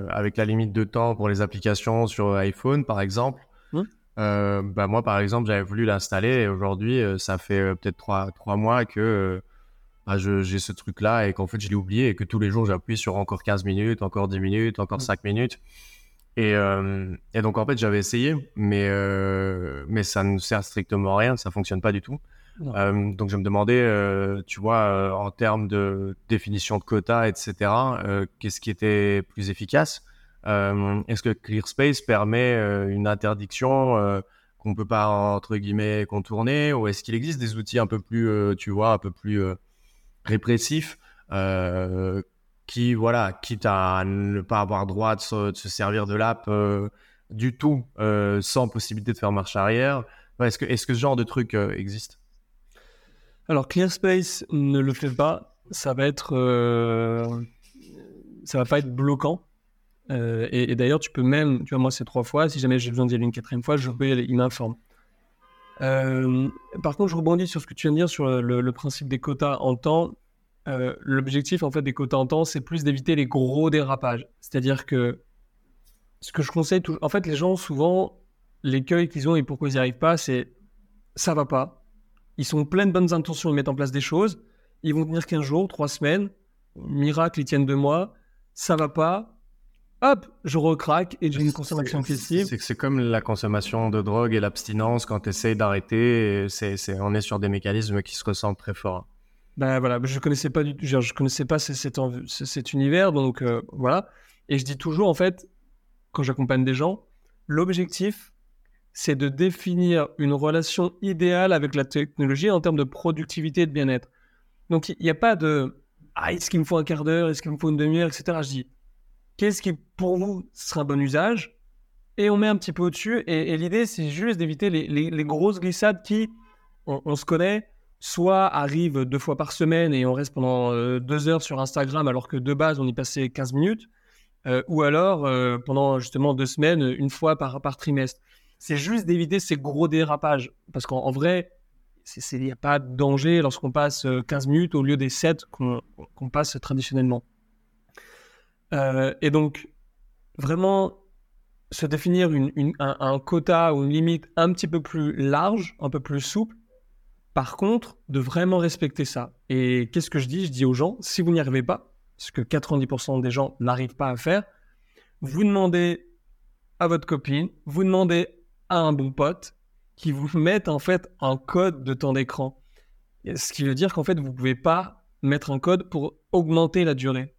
avec la limite de temps pour les applications sur iPhone, par exemple. Hmm. bah moi, par exemple, j'avais voulu l'installer et aujourd'hui, ça fait peut-être trois, trois mois que ah, j'ai ce truc-là et qu'en fait, je l'ai oublié et que tous les jours, j'appuie sur encore 15 minutes, encore 10 minutes, encore 5 mmh. minutes. Et, euh, et, donc, en fait, j'avais essayé, mais, euh, mais ça ne sert strictement à rien, ça fonctionne pas du tout. Euh, donc, je me demandais, tu vois, en termes de définition de quota, etc., qu'est-ce qui était plus efficace? Est-ce que ClearSpace permet une interdiction qu'on peut pas, entre guillemets, contourner? Ou est-ce qu'il existe des outils un peu plus, tu vois, un peu plus répressif euh, qui, voilà, quitte à ne pas avoir droit de se, servir de l'app euh, du tout euh, sans possibilité de faire marche arrière? Est-ce que, est -ce que ce genre de truc existe? Alors, ClearSpace ne le fait pas. Ça va être. ça va pas être bloquant. et, d'ailleurs, tu peux même, tu vois, moi c'est trois fois. Si jamais j'ai besoin d'y aller une quatrième fois, je peux, il m'informe. Euh, par contre, je rebondis sur ce que tu viens de dire sur le, principe des quotas en temps. Euh, l'objectif en fait des quotas en temps, c'est plus d'éviter les gros dérapages. C'est-à-dire que ce que je conseille, tout... en fait, les gens souvent l'écueil qu'ils ont et pourquoi ils n'y arrivent pas, c'est ça va pas. Ils sont pleins de bonnes intentions, ils mettent en place des choses. Ils vont tenir 15 jours, 3 semaines. Miracle, ils tiennent 2 mois. Ça va pas hop, je recraque et j'ai une consommation excessive. C'est comme la consommation de drogue et l'abstinence quand tu essayes d'arrêter. On est sur des mécanismes qui se ressentent très forts. Ben voilà, je connaissais pas du je connaissais pas cet, cet univers, donc euh, voilà. Et je dis toujours en fait, quand j'accompagne des gens, l'objectif, c'est de définir une relation idéale avec la technologie en termes de productivité et de bien-être. Donc il n'y a pas de ah, est-ce qu'il me faut un quart d'heure, est-ce qu'il me faut une demi-heure, etc. Je dis qu'est-ce qui pour vous sera un bon usage? Et on met un petit peu au-dessus. Et, l'idée, c'est juste d'éviter les, grosses glissades qui, on, se connaît, soit arrivent deux fois par semaine et on reste pendant euh, deux heures sur Instagram alors que de base, on y passait 15 minutes, euh, ou alors euh, pendant justement deux semaines, une fois par, par trimestre. C'est juste d'éviter ces gros dérapages. Parce qu'en vrai, il n'y a pas de danger lorsqu'on passe 15 minutes au lieu des 7 qu'on passe traditionnellement. Euh, et donc, vraiment se définir un, quota ou une limite un petit peu plus large, un peu plus souple. Par contre, de vraiment respecter ça. Et qu'est-ce que je dis? Je dis aux gens, si vous n'y arrivez pas, ce que 90% des gens n'arrivent pas à faire, vous demandez à votre copine, vous demandez à un bon pote, qui vous mettent en fait un code de temps d'écran. Ce qui veut dire qu'en fait, vous pouvez pas mettre un code pour augmenter la durée.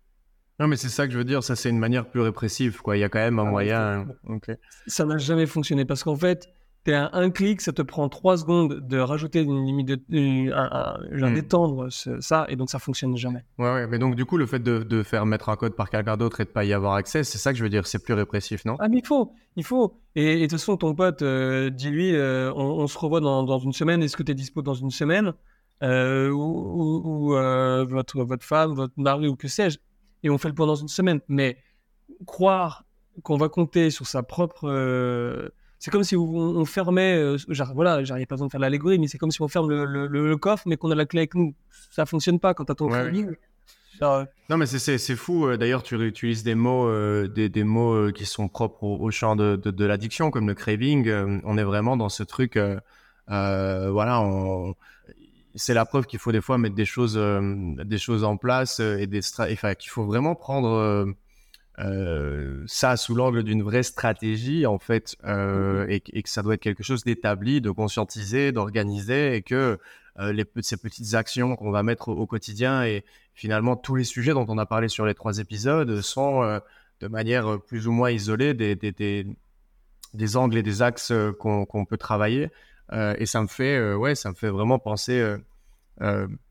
Non, mais c'est ça que je veux dire. Ça, c'est une manière plus répressive. Quoi. Il y a quand même un Ah, moyen. ok. Ça n'a jamais fonctionné parce qu'en fait, tu à un clic, ça te prend trois secondes de rajouter une limite de. un- un- Hmm. d'étendre ce- ça et donc ça fonctionne jamais. Ouais, ouais. Mais donc, du coup, le fait de, de faire mettre un code par quelqu'un d'autre et de pas y avoir accès, c'est ça que je veux dire. C'est plus répressif, non? Ah, mais il faut, il faut. Et, et de toute façon, ton pote, euh, dis-lui, euh, on, on se revoit dans, dans une semaine. Est-ce que tu es dispo dans une semaine? Euh, Ou, euh, votre, votre femme, votre mari, ou que sais-je. Et on fait le point dans une semaine. Mais croire qu'on va compter sur sa propre. C'est comme si on, on fermait. euh, genre, voilà, j'arrive pas besoin de faire l'allégorie, mais c'est comme si on ferme le, le- le- le coffre, mais qu'on a la clé avec nous. Ça fonctionne pas quand t'as ton Ouais, crédit. Genre, euh, Non, mais c'est- fou. euh, D'ailleurs, tu réutilises des mots, euh, des, des mots qui sont propres au, au champ de, de, de l'addiction, comme le craving. On est vraiment dans ce truc. euh, voilà, on- c'est la preuve qu'il faut des fois mettre des choses, des choses en place et des enfin, qu'il faut vraiment prendre euh, ça sous l'angle d'une vraie stratégie en fait, euh, et, que- et que ça doit être quelque chose d'établi, de conscientisé, d'organisé, et que euh, les, ces petites actions qu'on va mettre au, au quotidien et finalement tous les sujets dont on a parlé sur les trois épisodes sont de manière plus ou moins isolée des, des, des, des angles et des axes qu'on qu'on peut travailler. Et ça me fait, ouais, ça me fait vraiment penser,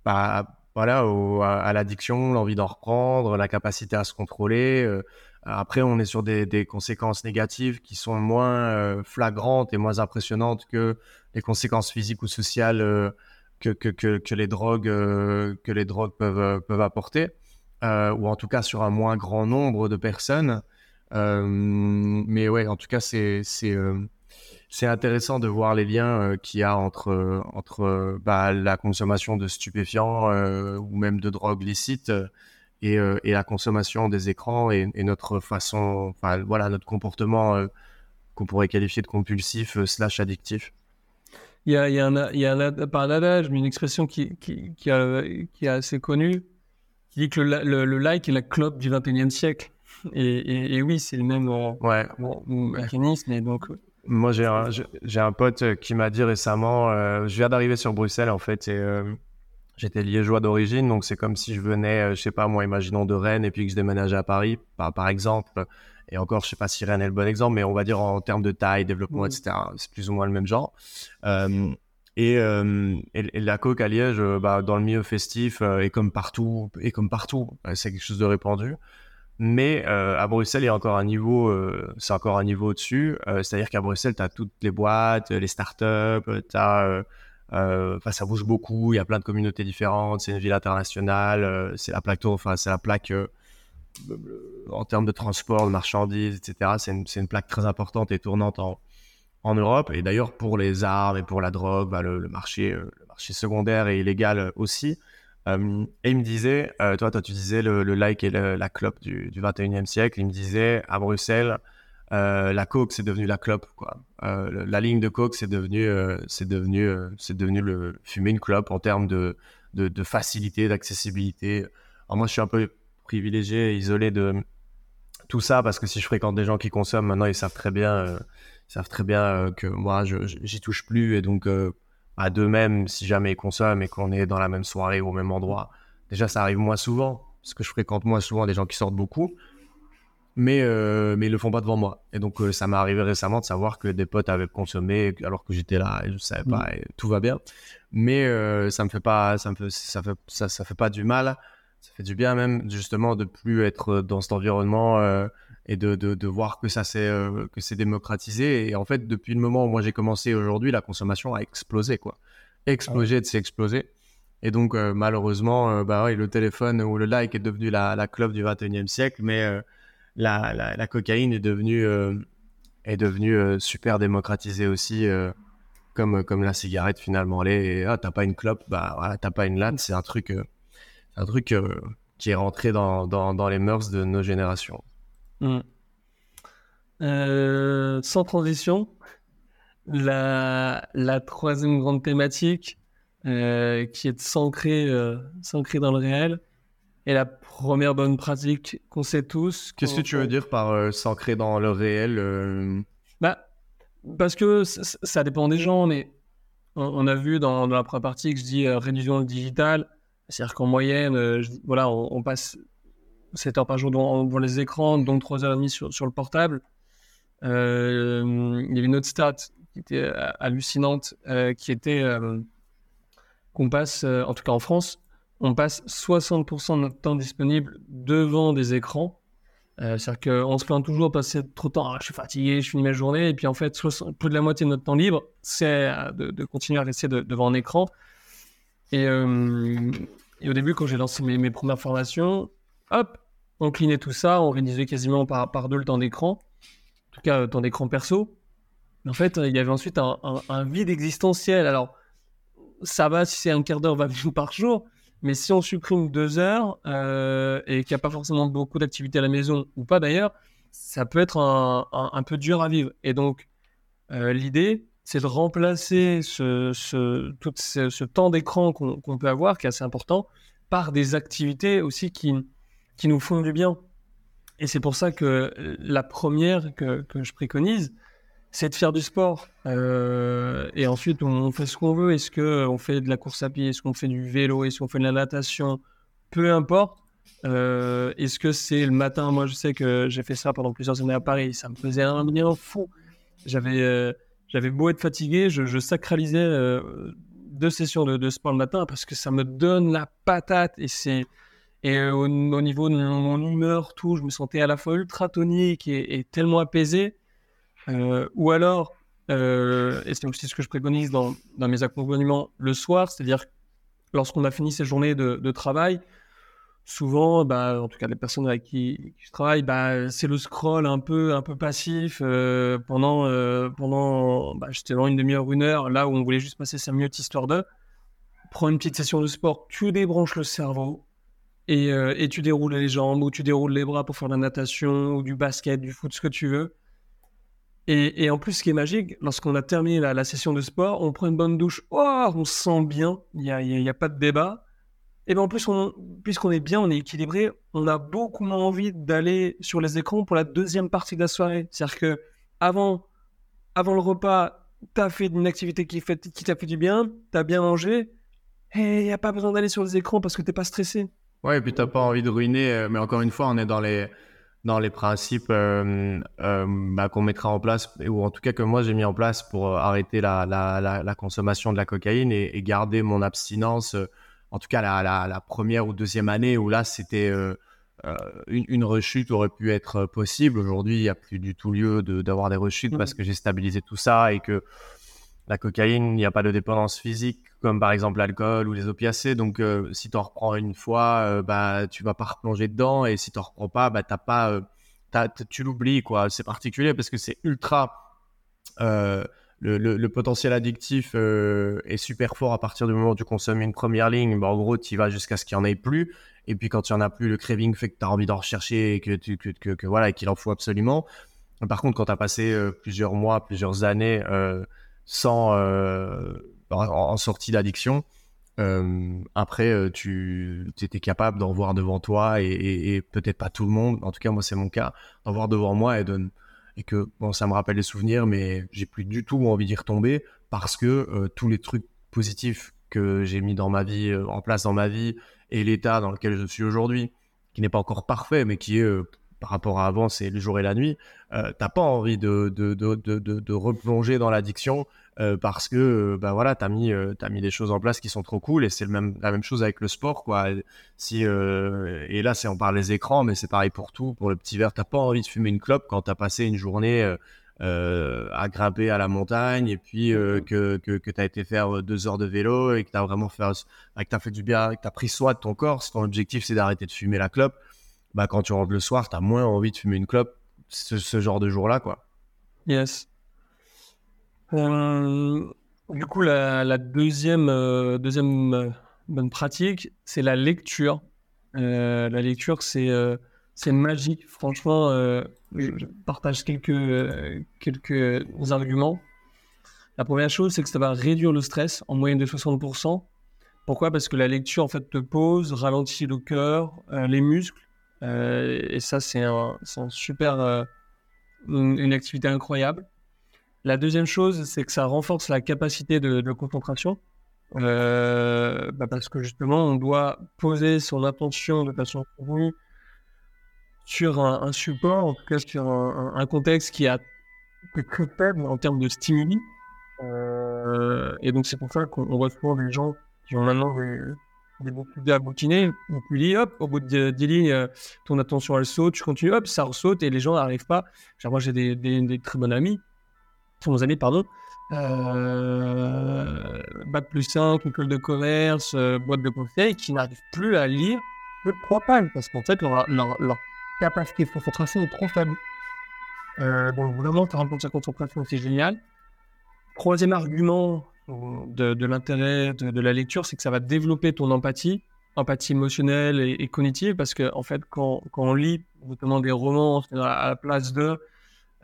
bah, voilà, à, l'addiction, l'envie d'en reprendre, la capacité à se contrôler. euh. après, on est sur des, conséquences négatives qui sont moins euh, flagrantes et moins impressionnantes que les conséquences physiques ou sociales euh, que, que, que, les drogues, que les drogues peuvent, peuvent apporter, ou en tout cas sur un moins grand nombre de personnes. Mais ouais, en tout cas, c'est c'est intéressant de voir les liens euh, qu'il y a entre entre euh, bah, la consommation de stupéfiants euh, ou même de drogues licites et, euh, et la consommation des écrans et, et notre façon, enfin voilà, notre comportement qu'on pourrait qualifier de compulsif slash addictif. Il y a, il y a un, il y a un pas un adage, mais une expression qui, qui, qui, a- qui est assez connue, qui dit que le, le- le like est la clope du 21e siècle. Et, oui, c'est le même Ouais, bon, mécanisme. Et donc, Moi, j'ai un, j'ai- j'ai un pote euh, qui m'a dit récemment, euh, je viens d'arriver sur Bruxelles en fait, et euh, j'étais liégeois d'origine, donc c'est comme si je venais, je sais pas moi, imaginons de Rennes et puis que je déménageais à Paris, par, par exemple. Et encore, je sais pas si Rennes est le bon exemple, mais on va dire en termes de taille, développement, Mhm. etc. C'est plus ou moins le même genre. Euh, et, euh, et, et la coke à Liège, bah, dans le milieu festif, euh, et comme partout, et comme partout, c'est quelque chose de répandu. Mais euh, à Bruxelles, il y a encore un niveau, euh, c'est encore un niveau au-dessus. Euh, C'est-à-dire qu'à Bruxelles, tu as toutes les boîtes, les startups, tu as, enfin, ça bouge beaucoup, il y a plein de communautés différentes, c'est une ville internationale, c'est la plaque, enfin, c'est la plaque en termes de transport, de marchandises, etc. C'est une, plaque très importante et tournante en, Europe. Et d'ailleurs, pour les armes et pour la drogue, bah, le, marché, le marché secondaire et illégal aussi. Euh, et il me disait, euh, toi, toi, tu disais le, like et la clope du, du 21e siècle. Il me disait, à Bruxelles, euh, la coke, c'est devenu la clope, la ligne de coke, c'est devenu, devenu, devenu le fumer une clope en termes de, facilité, d'accessibilité. Alors moi, je suis un peu privilégié, isolé de tout ça parce que si je fréquente des gens qui consomment, maintenant, ils savent très bien, ils savent très bien que moi, j'y touche plus et donc à d'eux-mêmes, si jamais ils consomment et qu'on est dans la même soirée ou au même endroit, déjà, ça arrive moins souvent parce que je fréquente moins souvent des gens qui sortent beaucoup. Mais, euh, mais ils le font pas devant moi. Et donc, euh, ça m'est arrivé récemment de savoir que des potes avaient consommé alors que j'étais là et je savais pas, et tout va bien. Mais euh, ça me fait pas, ça me fait, ça fait, ça, ça fait pas du mal. Ça fait du bien même, justement, de plus être dans cet environnement euh, et de, de, de voir que ça s'est, euh, que c'est démocratisé. Et en fait, depuis le moment où moi j'ai commencé aujourd'hui, la consommation a explosé, quoi. Explosé de s'exploser. Et donc, euh, malheureusement, euh, bah ouais, le téléphone ou le like est devenu la, la clope du 21e siècle, mais la, la, la cocaïne est devenue, est devenue super démocratisée aussi, comme, comme la cigarette finalement l'est. Et ah, t'as pas une clope, bah voilà, t'as pas une latte, c'est un truc, un truc qui est rentré dans, dans, dans les mœurs de nos générations. Hmm. Euh, sans transition, la, la troisième grande thématique euh, qui est de s'ancrer euh, s'ancrer dans le réel est la première bonne pratique qu'on sait tous. Qu'est-ce que tu veux dire par s'ancrer dans le réel Bah, Parce que ça dépend des gens, mais on, a vu dans, la première partie que je dis réduction digital, c'est-à-dire qu'en moyenne, voilà, on, passe 7 heures par jour devant, les écrans, donc 3 heures et demie sur, sur le portable. il y avait une autre stat qui était hallucinante, qui était qu'on passe, en tout cas en France, on passe 60% de notre temps disponible devant des écrans. Euh, c'est-à-dire qu'on se plaint toujours de passer trop de temps, ah, je suis fatigué, je finis ma journée, et puis en fait, plus de la moitié de notre temps libre, c'est euh, de, continuer à rester devant un écran. Euh, et, au début, quand j'ai lancé mes, premières formations, hop, on clinait tout ça, on réduisait quasiment par, par deux le temps d'écran, en tout cas, le temps d'écran perso. Mais en fait, il y avait ensuite un, vide existentiel. Alors, ça va si c'est un quart d'heure, 20 minutes par jour, mais si on supprime deux heures euh, et qu'il n'y a pas forcément beaucoup d'activités à la maison, ou pas d'ailleurs, ça peut être un, peu dur à vivre. Et donc, euh, l'idée, c'est de remplacer ce, tout ce, temps d'écran qu'on peut avoir, qui est assez important, par des activités aussi qui, qui nous font du bien. Et c'est pour ça que la première que, je préconise, c'est de faire du sport. Euh, et ensuite, on fait ce qu'on veut. Est-ce qu'on fait de la course à pied? Est-ce qu'on fait du vélo? Est-ce qu'on fait de la natation? Peu importe. Euh, est-ce que c'est le matin? Moi, je sais que j'ai fait ça pendant plusieurs années à Paris. Ça me faisait un bien fou. J'avais, euh, beau être fatigué, je, sacralisais deux sessions de, sport le matin parce que ça me donne la patate. Et, c'est, et au, niveau de mon humeur, tout, je me sentais à la fois ultra tonique et, tellement apaisé. Euh, ou alors, euh, et c'est aussi ce que je préconise dans, dans mes accompagnements le soir, c'est-à-dire lorsqu'on a fini ses journées de, travail, souvent, bah, en tout cas les personnes avec qui, je travaille, bah, c'est le scroll un peu, un peu passif euh, pendant, pendant bah, dans une demi-heure, une heure, là où on voulait juste passer 5 minutes histoire de prendre une petite session de sport, tu débranches le cerveau et, et tu déroules les jambes ou tu déroules les bras pour faire de la natation ou du basket, du foot, ce que tu veux. Et, en plus, ce qui est magique, lorsqu'on a terminé la, session de sport, on prend une bonne douche, oh, on se sent bien, il n'y a, y a, pas de débat. Et bien en plus, puisqu'on est bien, on est équilibré, on a beaucoup moins envie d'aller sur les écrans pour la deuxième partie de la soirée. C'est-à-dire que avant, avant le repas, tu as fait une activité qui, qui t'a fait du bien, tu as bien mangé, et il n'y a pas besoin d'aller sur les écrans parce que tu n'es pas stressé. Ouais, et puis tu n'as pas envie de ruiner, euh, mais encore une fois, on est dans les dans les principes euh, euh, bah, qu'on mettra en place, ou en tout cas que moi j'ai mis en place pour arrêter la, la, la, consommation de la cocaïne et, garder mon abstinence, en tout cas la, première ou deuxième année où là c'était une, une, rechute aurait pu être possible. Aujourd'hui, il n'y a plus du tout lieu d'avoir des rechutes parce mmh. que j'ai stabilisé tout ça et que la cocaïne, il n'y a pas de dépendance physique comme par exemple l'alcool ou les opiacés. Donc, euh, si tu en reprends une fois, euh, bah, tu vas pas replonger dedans. Et si tu en reprends pas, bah, t'as pas, euh, tu l'oublies. quoi. C'est particulier parce que c'est ultra. Le, potentiel addictif est super fort à partir du moment où tu consommes une première ligne. Bah, en gros, tu vas jusqu'à ce qu'il n'y en ait plus. Et puis, quand il n'y en a plus, le craving fait que tu as envie d'en rechercher et que, tu, que, que, voilà, qu'il en faut absolument. Par contre, quand tu as passé plusieurs mois, plusieurs années sans en, sortie d'addiction, euh, après, euh, tu étais capable d'en voir devant toi et, peut-être pas tout le monde, en tout cas moi c'est mon cas, d'en voir devant moi et, que bon ça me rappelle des souvenirs mais j'ai plus du tout envie d'y retomber parce que euh, tous les trucs positifs que j'ai mis dans ma vie, en place dans ma vie et l'état dans lequel je suis aujourd'hui, qui n'est pas encore parfait mais qui est par rapport à avant, c'est le jour et la nuit, t'as pas envie de replonger dans l'addiction euh, parce que euh, bah voilà, tu as mis euh, as mis des choses en place qui sont trop cool et c'est le même la même chose avec le sport quoi. Si et là c'est on parle des écrans mais c'est pareil pour tout, pour le petit verre, t'as pas envie de fumer une clope quand tu as passé une journée à grimper à la montagne et puis que, que, que tu as été faire deux heures de vélo et que tu as vraiment fait, que as fait du bien, que tu as pris soin de ton corps, si ton objectif c'est d'arrêter de fumer la clope, bah quand tu rentres le soir, tu as moins envie de fumer une clope ce, ce genre de jour-là. quoi. Yes. Euh, du coup, la, deuxième, euh, deuxième euh, bonne pratique, c'est la lecture. la lecture, c'est c'est magique. Franchement, je partage quelques, quelques arguments. La première chose, c'est que ça va réduire le stress en moyenne de 60%. Pourquoi? Parce que la lecture, en fait, te pose, ralentit le cœur, les muscles. et ça, c'est un, un, super, une activité incroyable. La deuxième chose, c'est que ça renforce la capacité de, concentration. Euh, bah, parce que justement, on doit poser son attention de façon sur un, support, en tout cas sur un, contexte qui a très faible en termes de stimuli. Euh, et donc, c'est pour ça qu'on voit souvent des gens qui ont maintenant des, bons sujets à bouquiner. Donc, tu lis, hop, au bout de 10 lignes, euh, ton attention elle saute, tu continues, hop, ça ressaute et les gens n'arrivent pas. Moi, j'ai des, des, très bons amis, très bons amis, pardon. Euh, Bac plus 5, école de commerce, euh, boîte de conseil, qui n'arrivent plus à lire de trois pages parce qu'en fait, leur, leur, leur, capacité de concentration est trop faible. Euh, donc, vraiment, compte de sa concentration, c'est génial. Troisième argument de, l'intérêt de, la lecture, c'est que ça va développer ton empathie, empathie émotionnelle et, cognitive, parce que en fait, quand, on lit notamment des romans à la place de,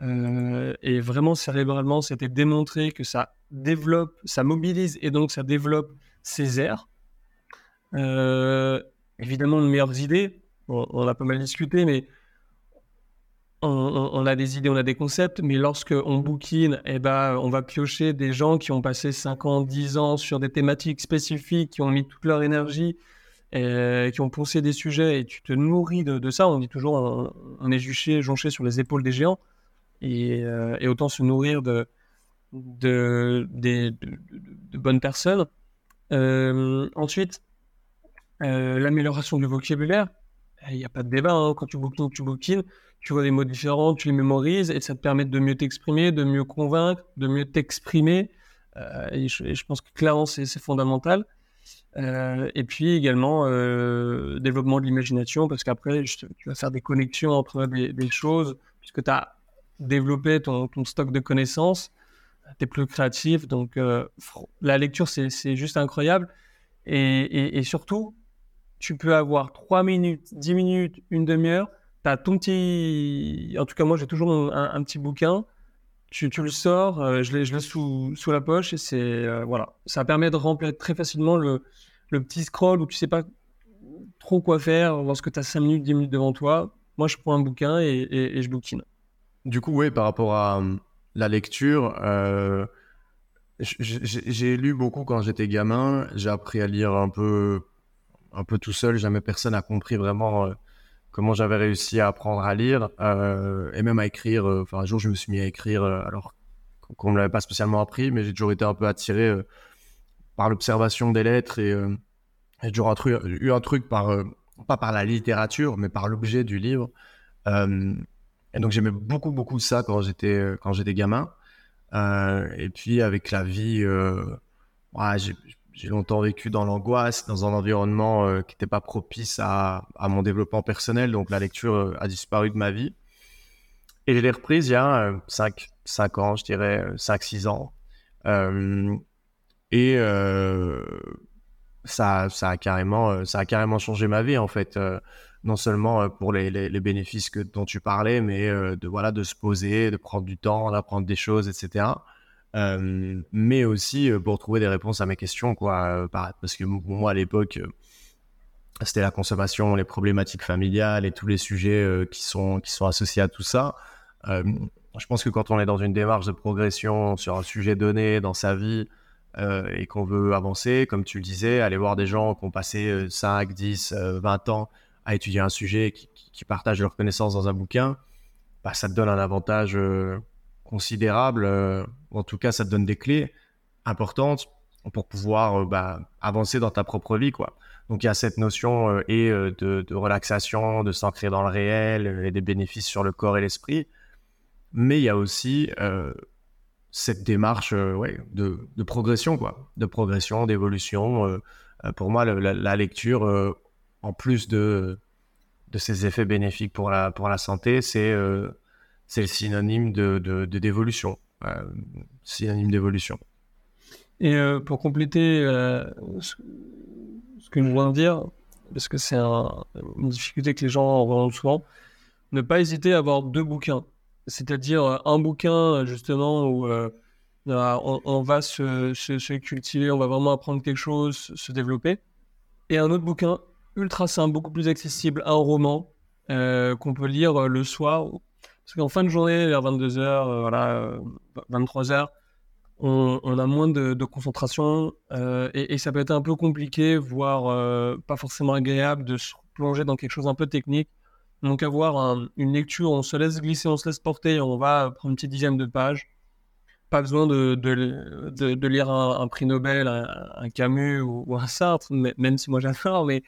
euh, et vraiment cérébralement, c'était démontré que ça développe, ça mobilise et donc ça développe ses airs. Euh, évidemment, de meilleures idées. on, a pas mal discuté, mais on, a des idées, on a des concepts, mais lorsque on bookine, eh ben, on va piocher des gens qui ont passé 5 ans, 10 ans sur des thématiques spécifiques, qui ont mis toute leur énergie, et, qui ont pensé des sujets, et tu te nourris de, ça. On dit toujours, on, est juché, jonché sur les épaules des géants, et, euh, autant se nourrir de, de, bonnes personnes. Euh, ensuite, euh, l'amélioration du vocabulaire. Il n'y a pas de débat, hein. quand tu bookines, tu bookines tu vois des mots différents, tu les mémorises et ça te permet de mieux t'exprimer, de mieux convaincre, de mieux t'exprimer. Et, je, pense que clairement, c'est fondamental. Et puis également, développement de l'imagination, parce qu'après, tu vas faire des connexions entre des, choses, puisque tu as développé ton, stock de connaissances, tu es plus créatif. Donc, la lecture, c'est juste incroyable. Et, surtout, tu peux avoir 3 minutes, 10 minutes, une demi-heure tu ton petit. En tout cas, moi, j'ai toujours un, petit bouquin. Tu, le sors, euh, je l'ai sous, sous la poche et. Euh, voilà. Ça permet de remplir très facilement le, petit scroll où tu sais pas trop quoi faire lorsque tu as 5 minutes, 10 minutes devant toi. Moi, je prends un bouquin et, je bouquine. Du coup, oui, par rapport à hum, la lecture, euh, j'ai lu beaucoup quand j'étais gamin. J'ai appris à lire un peu, un peu tout seul. Jamais personne n'a compris vraiment comment j'avais réussi à apprendre à lire euh, et même à écrire. Euh, enfin, un jour, je me suis mis à écrire euh, alors qu'on ne l'avait pas spécialement appris, mais j'ai toujours été un peu attiré par l'observation des lettres et j'ai toujours eu un truc par, pas par la littérature, mais par l'objet du livre. Et donc, j'aimais beaucoup, beaucoup ça quand j'étais, quand j'étais gamin. et puis, avec la vie, ouais, j'ai longtemps vécu dans l'angoisse, dans un environnement euh, qui n'était pas propice à, mon développement personnel. Donc la lecture euh, a disparu de ma vie. Et je l'ai reprise il y a 5, euh, 5 ans, je dirais 5-6 ans. et ça, ça, a carrément, ça a carrément changé ma vie en fait. Non seulement pour les, bénéfices que, dont tu parlais, mais de, voilà, de se poser, de prendre du temps, d'apprendre des choses, etc. Mais aussi pour trouver des réponses à mes questions, quoi. Parce que moi, à l'époque, c'était la consommation, les problématiques familiales et tous les sujets qui, sont, qui sont associés à tout ça. je pense que quand on est dans une démarche de progression sur un sujet donné dans sa vie et qu'on veut avancer, comme tu le disais, aller voir des gens qui ont passé 5, 10, 20 ans à étudier un sujet, qui, qui partagent leurs connaissances dans un bouquin, bah, ça te donne un avantage considérable. Euh, en tout cas, ça te donne des clés importantes pour pouvoir euh, bah, avancer dans ta propre vie, quoi. Donc il y a cette notion euh, et de, relaxation, de s'ancrer dans le réel et des bénéfices sur le corps et l'esprit. Mais il y a aussi cette démarche ouais, de, progression, quoi, de progression, d'évolution. pour moi, la, lecture, en plus de, de ses effets bénéfiques pour la, pour la santé, c'est c'est le synonyme de, d'évolution. Euh, synonyme d'évolution. Et euh, pour compléter euh, ce, que nous voulons dire, parce que c'est une difficulté que les gens ont souvent, ne pas hésiter à avoir deux bouquins. C'est-à-dire un bouquin, justement, où on, va se, cultiver, on va vraiment apprendre quelque chose, se développer. Et un autre bouquin ultra simple, beaucoup plus accessible, un roman qu'on peut lire le soir Parce qu'en fin de journée, vers 22h, voilà, 23h, on, a moins de, concentration et, ça peut être un peu compliqué, voire pas forcément agréable de se plonger dans quelque chose un peu technique. Donc avoir une lecture, on se laisse glisser, on se laisse porter, on va prendre une petite dizaine de pages. Pas besoin de, de, lire un, prix Nobel, un, Camus ou, un Sartre, même si moi j'adore, mais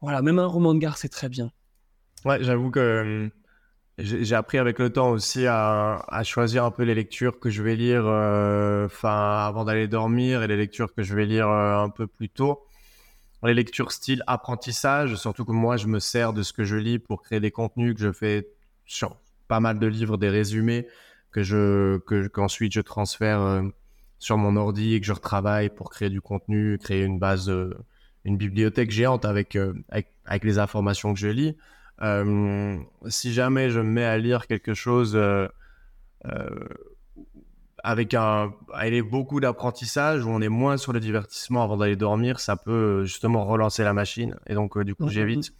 voilà, même un roman de gare, c'est très bien. Ouais, j'avoue que hum, j'ai appris avec le temps aussi à, choisir un peu les lectures que je vais lire euh, avant d'aller dormir et les lectures que je vais lire euh, un peu plus tôt les lectures style apprentissage, surtout que moi, je me sers de ce que je lis pour créer des contenus que je fais sur pas mal de livres, des résumés que je que qu'ensuite je transfère euh, sur mon ordi et que je retravaille pour créer du contenu, créer une base, euh, une bibliothèque géante avec, euh, avec, avec les informations que je lis. si jamais je me mets à lire quelque chose avec un, est beaucoup d'apprentissage où on est moins sur le divertissement avant d'aller dormir, ça peut euh, justement relancer la machine. Et donc, euh, du coup, j'évite.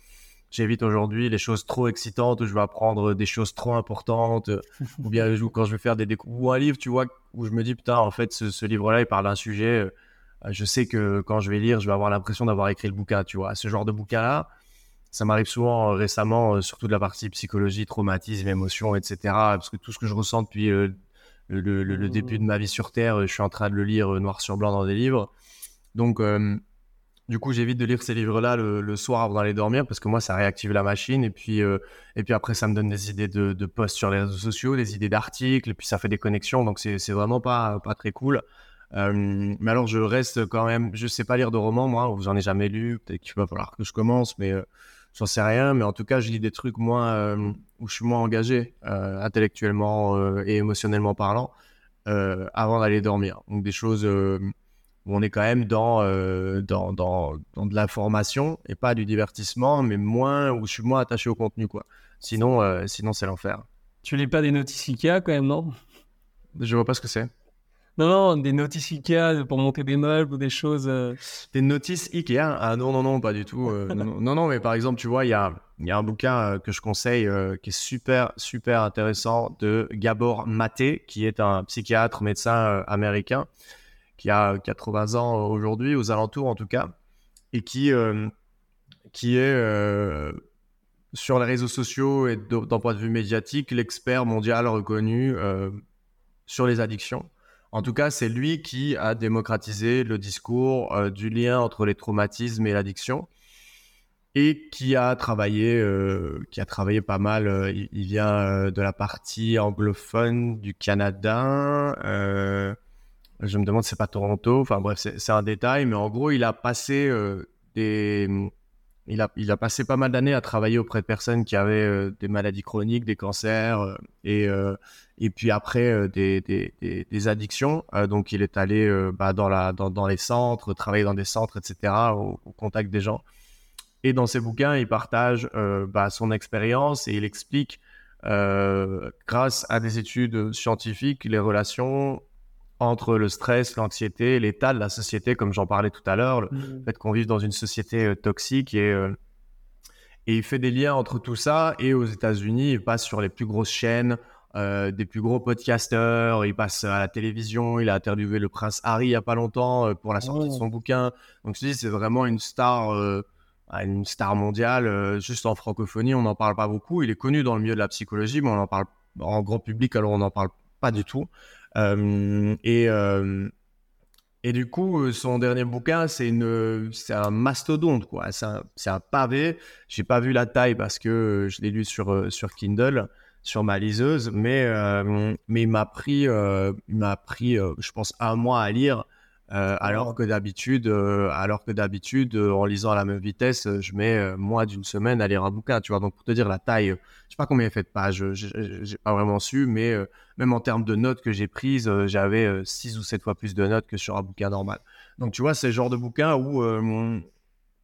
J'évite aujourd'hui les choses trop excitantes où je vais apprendre des choses trop importantes, euh, ou bien quand je vais faire des découvertes, ou un livre, tu vois, où je me dis, putain, en fait, ce, livre-là, il parle d'un sujet, je sais que quand je vais lire, je vais avoir l'impression d'avoir écrit le bouquin, tu vois. Ce genre de bouquin-là, ça m'arrive souvent récemment, surtout de la partie psychologie, traumatisme, émotion, etc. Parce que tout ce que je ressens depuis le, début de ma vie sur Terre, je suis en train de le lire euh, noir sur blanc dans des livres. Donc, euh, du coup, j'évite de lire ces livres-là le, soir avant d'aller dormir parce que moi, ça réactive la machine. Et puis, euh, et puis après, ça me donne des idées de, de posts sur les réseaux sociaux, des idées d'articles, et puis ça fait des connexions. Donc, c'est vraiment pas, pas très cool. Mais alors, je reste quand même, je sais pas lire de romans, moi, vous en ai jamais lu. Peut-être qu'il va falloir que je commence, mais j'en sais rien, mais en tout cas, je lis des trucs moins, euh, où je suis moins engagé euh, intellectuellement euh, et émotionnellement parlant avant d'aller dormir. Donc des choses où on est quand même dans, dans, dans, dans, de l'information et pas du divertissement, mais moins, où je suis moins attaché au contenu, quoi. Sinon, sinon c'est l'enfer. Tu lis pas des notices IKEA quand même, non? Je vois pas ce que c'est. Non, non, des notices Ikea pour monter des meubles ou des choses. Euh. Des notices Ikea? Ah non, non, non, pas du tout. Euh, non, non, mais par exemple, tu vois, il y a, y a un bouquin euh, que je conseille qui est super, super intéressant de Gabor Maté, qui est un psychiatre, médecin américain, qui a 80 ans aujourd'hui, aux alentours en tout cas, et qui, qui est sur les réseaux sociaux et d'un point de vue médiatique, l'expert mondial reconnu sur les addictions. En tout cas, c'est lui qui a démocratisé le discours euh, du lien entre les traumatismes et l'addiction et qui a travaillé, euh, qui a travaillé pas mal. Euh, il, vient de la partie anglophone du Canada. je me demande c'est pas Toronto. Enfin bref, c'est un détail, mais en gros, il a passé des il a, il a passé pas mal d'années à travailler auprès de personnes qui avaient euh, des maladies chroniques, des cancers euh, et, euh, et puis après des, des, des, addictions. donc il est allé bah, dans, la, dans, dans, les centres, travailler dans des centres, etc., au, contact des gens. Et dans ses bouquins, il partage bah, son expérience et il explique, grâce à des études scientifiques, les relations entre le stress, l'anxiété, l'état de la société, comme j'en parlais tout à l'heure, le mmh. fait qu'on vive dans une société euh, toxique et, euh, et il fait des liens entre tout ça. Et aux États-Unis, il passe sur les plus grosses chaînes, euh, des plus gros podcasters, il passe à la télévision, il a interviewé le prince Harry il y a pas longtemps pour la sortie de son bouquin. Donc je dis, c'est vraiment une star, une star mondiale. juste en francophonie, on n'en parle pas beaucoup. Il est connu dans le milieu de la psychologie, mais on en parle en grand public, alors on n'en parle pas du tout. Euh, et, euh, et du coup, son dernier bouquin, c'est un mastodonte, quoi. C'est un, c'est un pavé. J'ai pas vu la taille parce que je l'ai lu sur, sur Kindle, sur ma liseuse, mais, mais il m'a pris, pris, je pense, un mois à lire. Euh, alors que d'habitude, euh, alors que d'habitude, euh, en lisant à la même vitesse, je mets moins d'une semaine à lire un bouquin, tu vois. Donc pour te dire la taille, je sais pas combien il fait de pages, j'ai pas vraiment su, mais même en termes de notes que j'ai prises, j'avais 6 ou 7 fois plus de notes que sur un bouquin normal. Donc tu vois, c'est le genre de bouquin où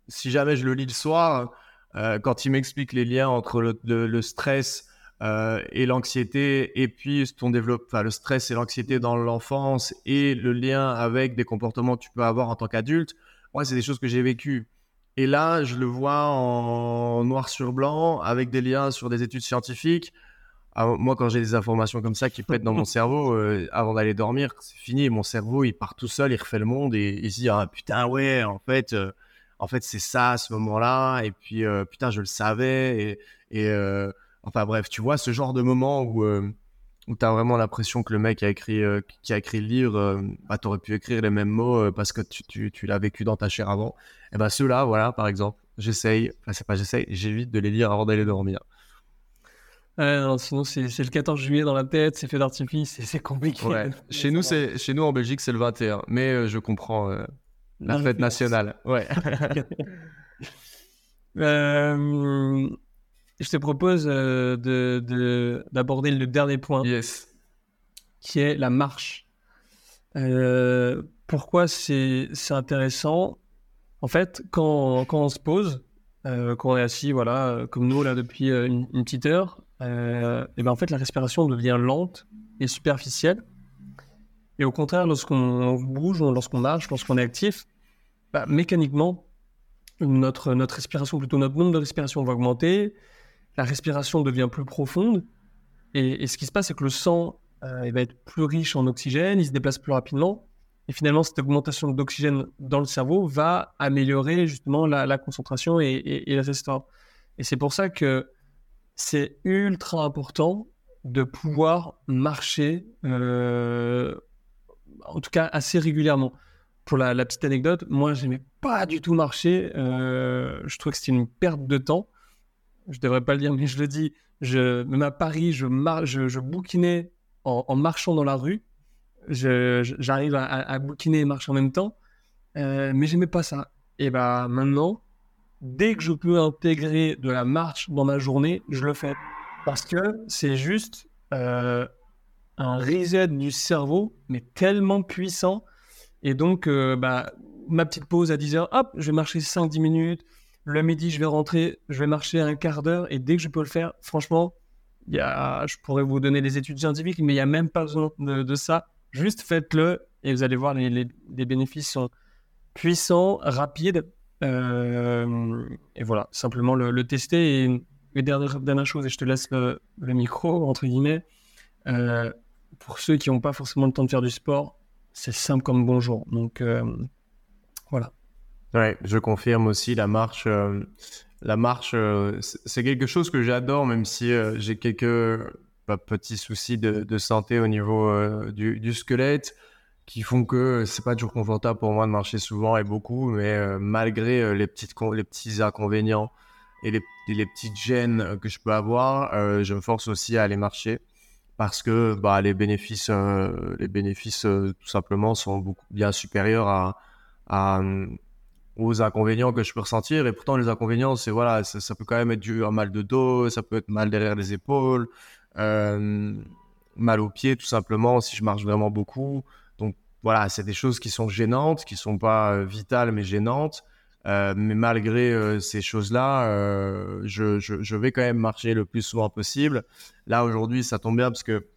si jamais je le lis le soir, quand il m'explique les liens entre le stress, euh, et l'anxiété, et puis ton développe, le stress et l'anxiété dans l'enfance et le lien avec des comportements que tu peux avoir en tant qu'adulte, moi, c'est des choses que j'ai vécues. Et là, je le vois en noir sur blanc avec des liens sur des études scientifiques. Ah, moi, quand j'ai des informations comme ça qui pètent dans mon cerveau, euh, avant d'aller dormir, c'est fini. Mon cerveau, il part tout seul, il refait le monde et il se dit ah, putain, ouais, en fait, euh, en fait, c'est ça à ce moment-là. Et puis, euh, putain, je le savais. Et, enfin, bref, tu vois, ce genre de moment où, où tu as vraiment l'impression que le mec a écrit, qui a écrit le livre, bah, tu aurais pu écrire les mêmes mots parce que tu, tu, tu l'as vécu dans ta chair avant. Et ben, ceux-là, voilà, par exemple, j'essaye, enfin, c'est pas j'essaye, j'évite de les lire avant d'aller dormir sinon, c'est le 14 juillet dans la tête, c'est fait d'artifice, c'est compliqué. chez, nous, chez nous, en Belgique, c'est le 21. Mais euh, je comprends euh, la fête nationale. Ouais. Euh, je te propose d'aborder de, le dernier point. Yes. Qui est la marche. pourquoi c'est intéressant? En fait, quand, quand on se pose, quand on est assis, voilà, comme nous, là, depuis une petite heure, euh, et ben en fait la respiration devient lente et superficielle. Et au contraire, lorsqu'on bouge, lorsqu'on marche, lorsqu'on est actif, bah, mécaniquement, notre, notre respiration, plutôt notre nombre de respirations va augmenter, la respiration devient plus profonde, et, ce qui se passe, c'est que le sang euh, va être plus riche en oxygène, il se déplace plus rapidement, et finalement, cette augmentation d'oxygène dans le cerveau va améliorer justement la, concentration et, et, et le. Et c'est pour ça que c'est ultra important de pouvoir marcher, euh, en tout cas assez régulièrement. Pour la, petite anecdote, moi, j'aimais pas du tout marcher. Euh, je trouvais que c'était une perte de temps. Je devrais pas le dire, mais je le dis. Je, même à Paris, je, je, bouquinais en, marchant dans la rue. J'arrive à, bouquiner et marcher en même temps. Euh, mais j'aimais pas ça. Et bah maintenant, dès que je peux intégrer de la marche dans ma journée, je le fais. Parce que c'est juste euh, un reset du cerveau, mais tellement puissant. Et donc, euh, bah, ma petite pause à 10 heures, hop, je vais marcher 5-10 minutes. Le midi, je vais rentrer, je vais marcher un quart d'heure. Et dès que je peux le faire, franchement, y a, je pourrais vous donner des études scientifiques, mais il n'y a même pas besoin de, ça. Juste faites-le et vous allez voir, les, bénéfices sont puissants, rapides et voilà, simplement le, tester. Et, dernière, dernière, chose, et je te laisse le, micro, entre guillemets, euh, pour ceux qui n'ont pas forcément le temps de faire du sport, c'est simple comme bonjour. Donc euh, voilà. Ouais, je confirme aussi la marche. la marche, c'est quelque chose que j'adore, même si j'ai quelques bah, petits soucis de, santé au niveau du, squelette qui font que c'est pas toujours confortable pour moi de marcher souvent et beaucoup, mais euh, malgré euh, les, petites les petits inconvénients et les, les petites gênes que je peux avoir, euh, je me force aussi à aller marcher parce que bah, les bénéfices, les bénéfices tout simplement sont beaucoup bien supérieurs à, aux inconvénients que je peux ressentir. Et pourtant, les inconvénients, c'est voilà, ça, ça, peut quand même être dû à mal de dos, ça peut être mal derrière les épaules, mal aux pieds tout simplement si je marche vraiment beaucoup voilà, c'est des choses qui sont gênantes, qui sont pas euh, vitales mais gênantes. Euh, mais malgré euh, ces choses-là, je, je, vais quand même marcher le plus souvent possible. Là, aujourd'hui, ça tombe bien parce que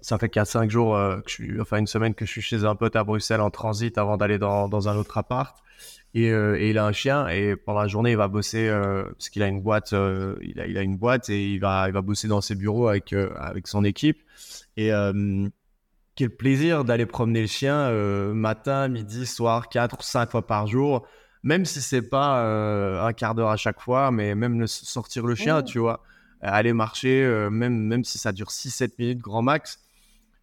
ça fait 4-5 jours, que je suis, enfin une semaine que je suis chez un pote à Bruxelles en transit avant d'aller dans, dans, un autre appart. Et, et, il a un chien et pendant la journée, il va bosser parce qu'il a une boîte, il, a, il a une boîte et il va, il va bosser dans ses bureaux avec, avec son équipe. Et quel plaisir d'aller promener le chien euh, matin, midi, soir, quatre ou cinq fois par jour, même si c'est pas euh, un quart d'heure à chaque fois, mais même sortir le chien, tu vois, aller marcher, euh, même, même si ça dure 6-7 minutes grand max,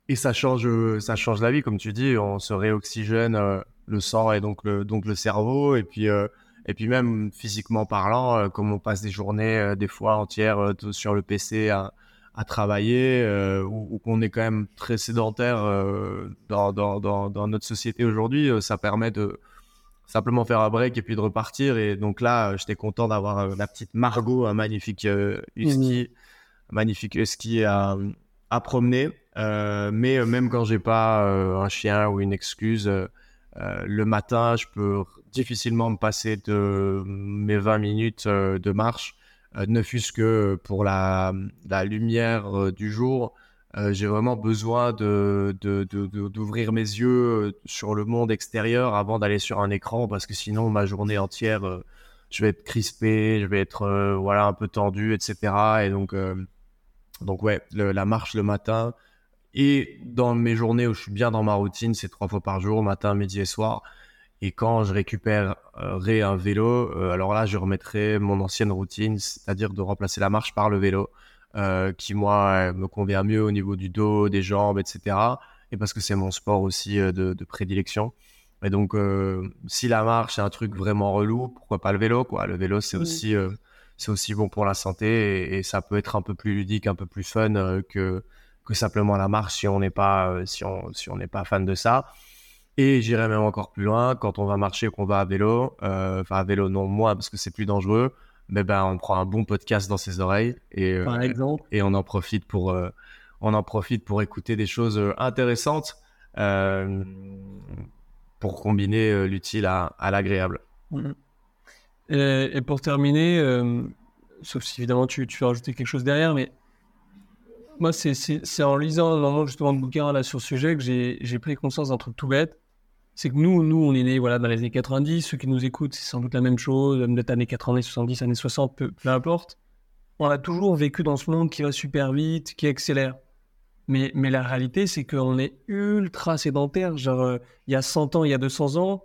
et ça change, ça change la vie, comme tu dis, on se réoxygène le sang et donc le, donc le cerveau, et puis, et puis même physiquement parlant, comme on passe des journées, des fois entières sur le PC à à travailler euh, ou, qu'on est quand même très sédentaire euh, dans, dans, dans, notre société aujourd'hui, euh, ça permet de simplement faire un break et puis de repartir. Et donc là, j'étais content d'avoir la petite Margot, un magnifique husky, mmh. magnifique husky à, à promener. mais même quand j'ai pas un chien ou une excuse, le matin, je peux difficilement me passer de mes 20 minutes de marche ne fût-ce que pour la, lumière euh, du jour. Euh, j'ai vraiment besoin de, d'ouvrir mes yeux sur le monde extérieur avant d'aller sur un écran parce que sinon ma journée entière je vais être crispé, je vais être voilà un peu tendu, etc. Et donc donc ouais, la marche le matin et dans mes journées où je suis bien dans ma routine, c'est trois fois par jour, matin, midi et soir. Et quand je récupérerai un vélo, euh, alors là, je remettrai mon ancienne routine, c'est-à-dire de remplacer la marche par le vélo, euh, qui moi me convient mieux au niveau du dos, des jambes, etc. Et parce que c'est mon sport aussi euh, de, prédilection. Et donc, si la marche est un truc vraiment relou, pourquoi pas le vélo quoi Le vélo, c'est aussi, c'est aussi bon pour la santé et, ça peut être un peu plus ludique, un peu plus fun que que simplement la marche si on n'est pas si on si on n'est pas fan de ça. Et j'irai même encore plus loin, quand on va marcher ou qu'on va à vélo, euh, enfin à vélo non moi parce que c'est plus dangereux, mais ben on prend un bon podcast dans ses oreilles et, euh, Par exemple. et on en profite pour euh, on en profite pour écouter des choses intéressantes pour combiner l'utile à, à l'agréable. Et, pour terminer, sauf si évidemment tu, tu veux rajouter quelque chose derrière, mais moi, c'est en lisant justement le bouquin là, sur ce sujet que j'ai pris conscience d'un truc tout bête c'est que nous, nous, on est nés voilà, dans les années 90. Ceux qui nous écoutent, c'est sans doute la même chose, peut-être années 80, 70, années 60, peu, importe. On a toujours vécu dans ce monde qui va super vite, qui accélère. Mais, mais la réalité, c'est qu'on est ultra sédentaire. Genre, euh, il y a 100 ans, il y a 200 ans,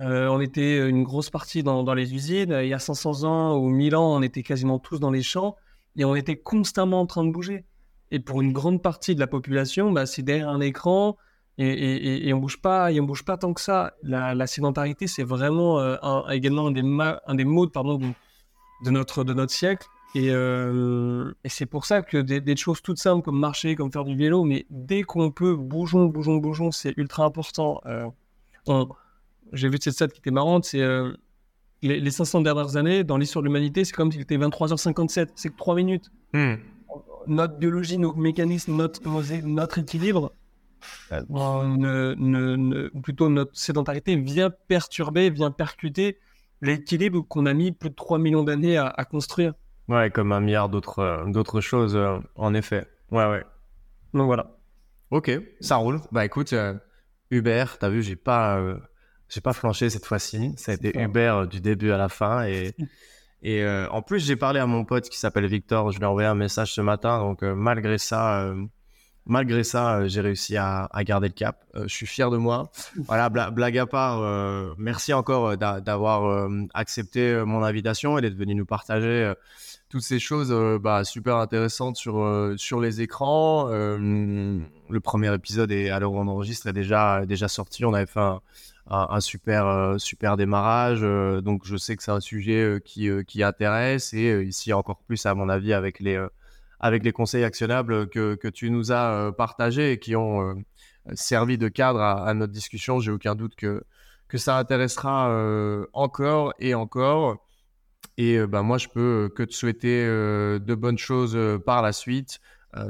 euh, on était une grosse partie dans, dans, les usines. Il y a 500 ans ou 1000 ans, on était quasiment tous dans les champs et on était constamment en train de bouger. Et pour une grande partie de la population, bah, c'est derrière un écran, et, on bouge pas, et on bouge pas tant que ça. La, sédentarité, c'est vraiment euh, également un des, un des pardon, de, notre, de notre siècle. Euh, et, c'est pour ça que des, choses toutes simples comme marcher, comme faire du vélo, mais dès qu'on peut, bougeons, bougeons, bougeons, c'est ultra important. Euh, j'ai vu cette stat qui était marrante, c'est les, 500 dernières années, dans l'histoire de l'humanité, c'est comme s'il était 23h57, c'est que 3 minutes. Hmm. Notre biologie, nos mécanismes, notre, notre équilibre, ne, plutôt notre sédentarité vient perturber, vient percuter l'équilibre qu'on a mis plus de 3 millions d'années à, construire. Ouais, comme un milliard d'autres euh, d'autres choses, euh, en effet. Ouais, ouais. Donc voilà. Ok, ça roule. Bah écoute, euh, Hubert, t'as vu, j'ai pas, j'ai pas flanché cette fois-ci. Ça a été Hubert du début à la fin. Et, et en plus, j'ai parlé à mon pote qui s'appelle Victor. Je lui ai envoyé un message ce matin. Donc malgré ça, malgré ça, euh, j'ai réussi à, garder le cap. Euh, je suis fier de moi. Voilà, blague à part, euh, merci encore d'avoir accepté mon invitation et d'être venu nous partager toutes ces choses bah, super intéressantes sur, sur les écrans. le premier épisode est à l'heure où on enregistre est déjà, déjà sorti. On avait fait un, super, super démarrage. donc je sais que c'est un sujet qui, qui intéresse et ici encore plus à mon avis avec les avec les conseils actionnables que, que tu nous as euh, partagés et qui ont euh, servi de cadre à, notre discussion. J'ai aucun doute que, que ça intéressera euh, encore et encore. Et ben, moi, je peux que te souhaiter de bonnes choses par la suite.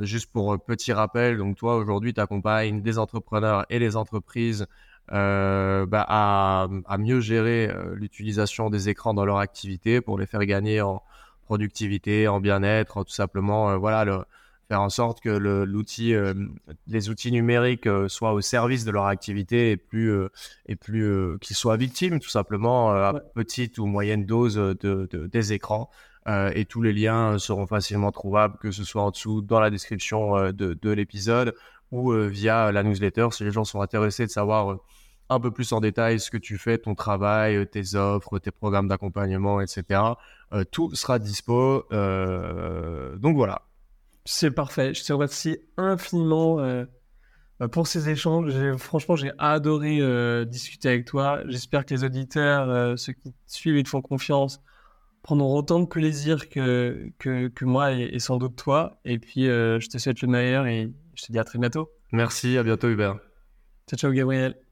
juste pour petit rappel, donc toi, aujourd'hui, tu accompagnes des entrepreneurs et les entreprises bah, à, à, mieux gérer l'utilisation des écrans dans leur activité pour les faire gagner en, productivité, en bien-être, tout simplement, euh, voilà, le, faire en sorte que l'outil, euh, les outils numériques euh, soient au service de leur activité et plus, et plus qu'ils soient victimes, tout simplement, à petite ou moyenne dose de, des écrans. et tous les liens seront facilement trouvables, que ce soit en dessous dans la description de, de l'épisode ou via la newsletter si les gens sont intéressés de savoir un peu plus en détail ce que tu fais, ton travail, tes offres, tes programmes d'accompagnement, etc. Euh, tout sera dispo. Euh, donc voilà. C'est parfait. Je te remercie infiniment euh, pour ces échanges. Franchement, j'ai adoré discuter avec toi. J'espère que les auditeurs, ceux qui te suivent et te font confiance, prendront autant de plaisir que, que, que moi et, sans doute toi. Et puis, je te souhaite le meilleur et je te dis à très bientôt. Merci, à bientôt Hubert. Ciao, ciao Gabriel.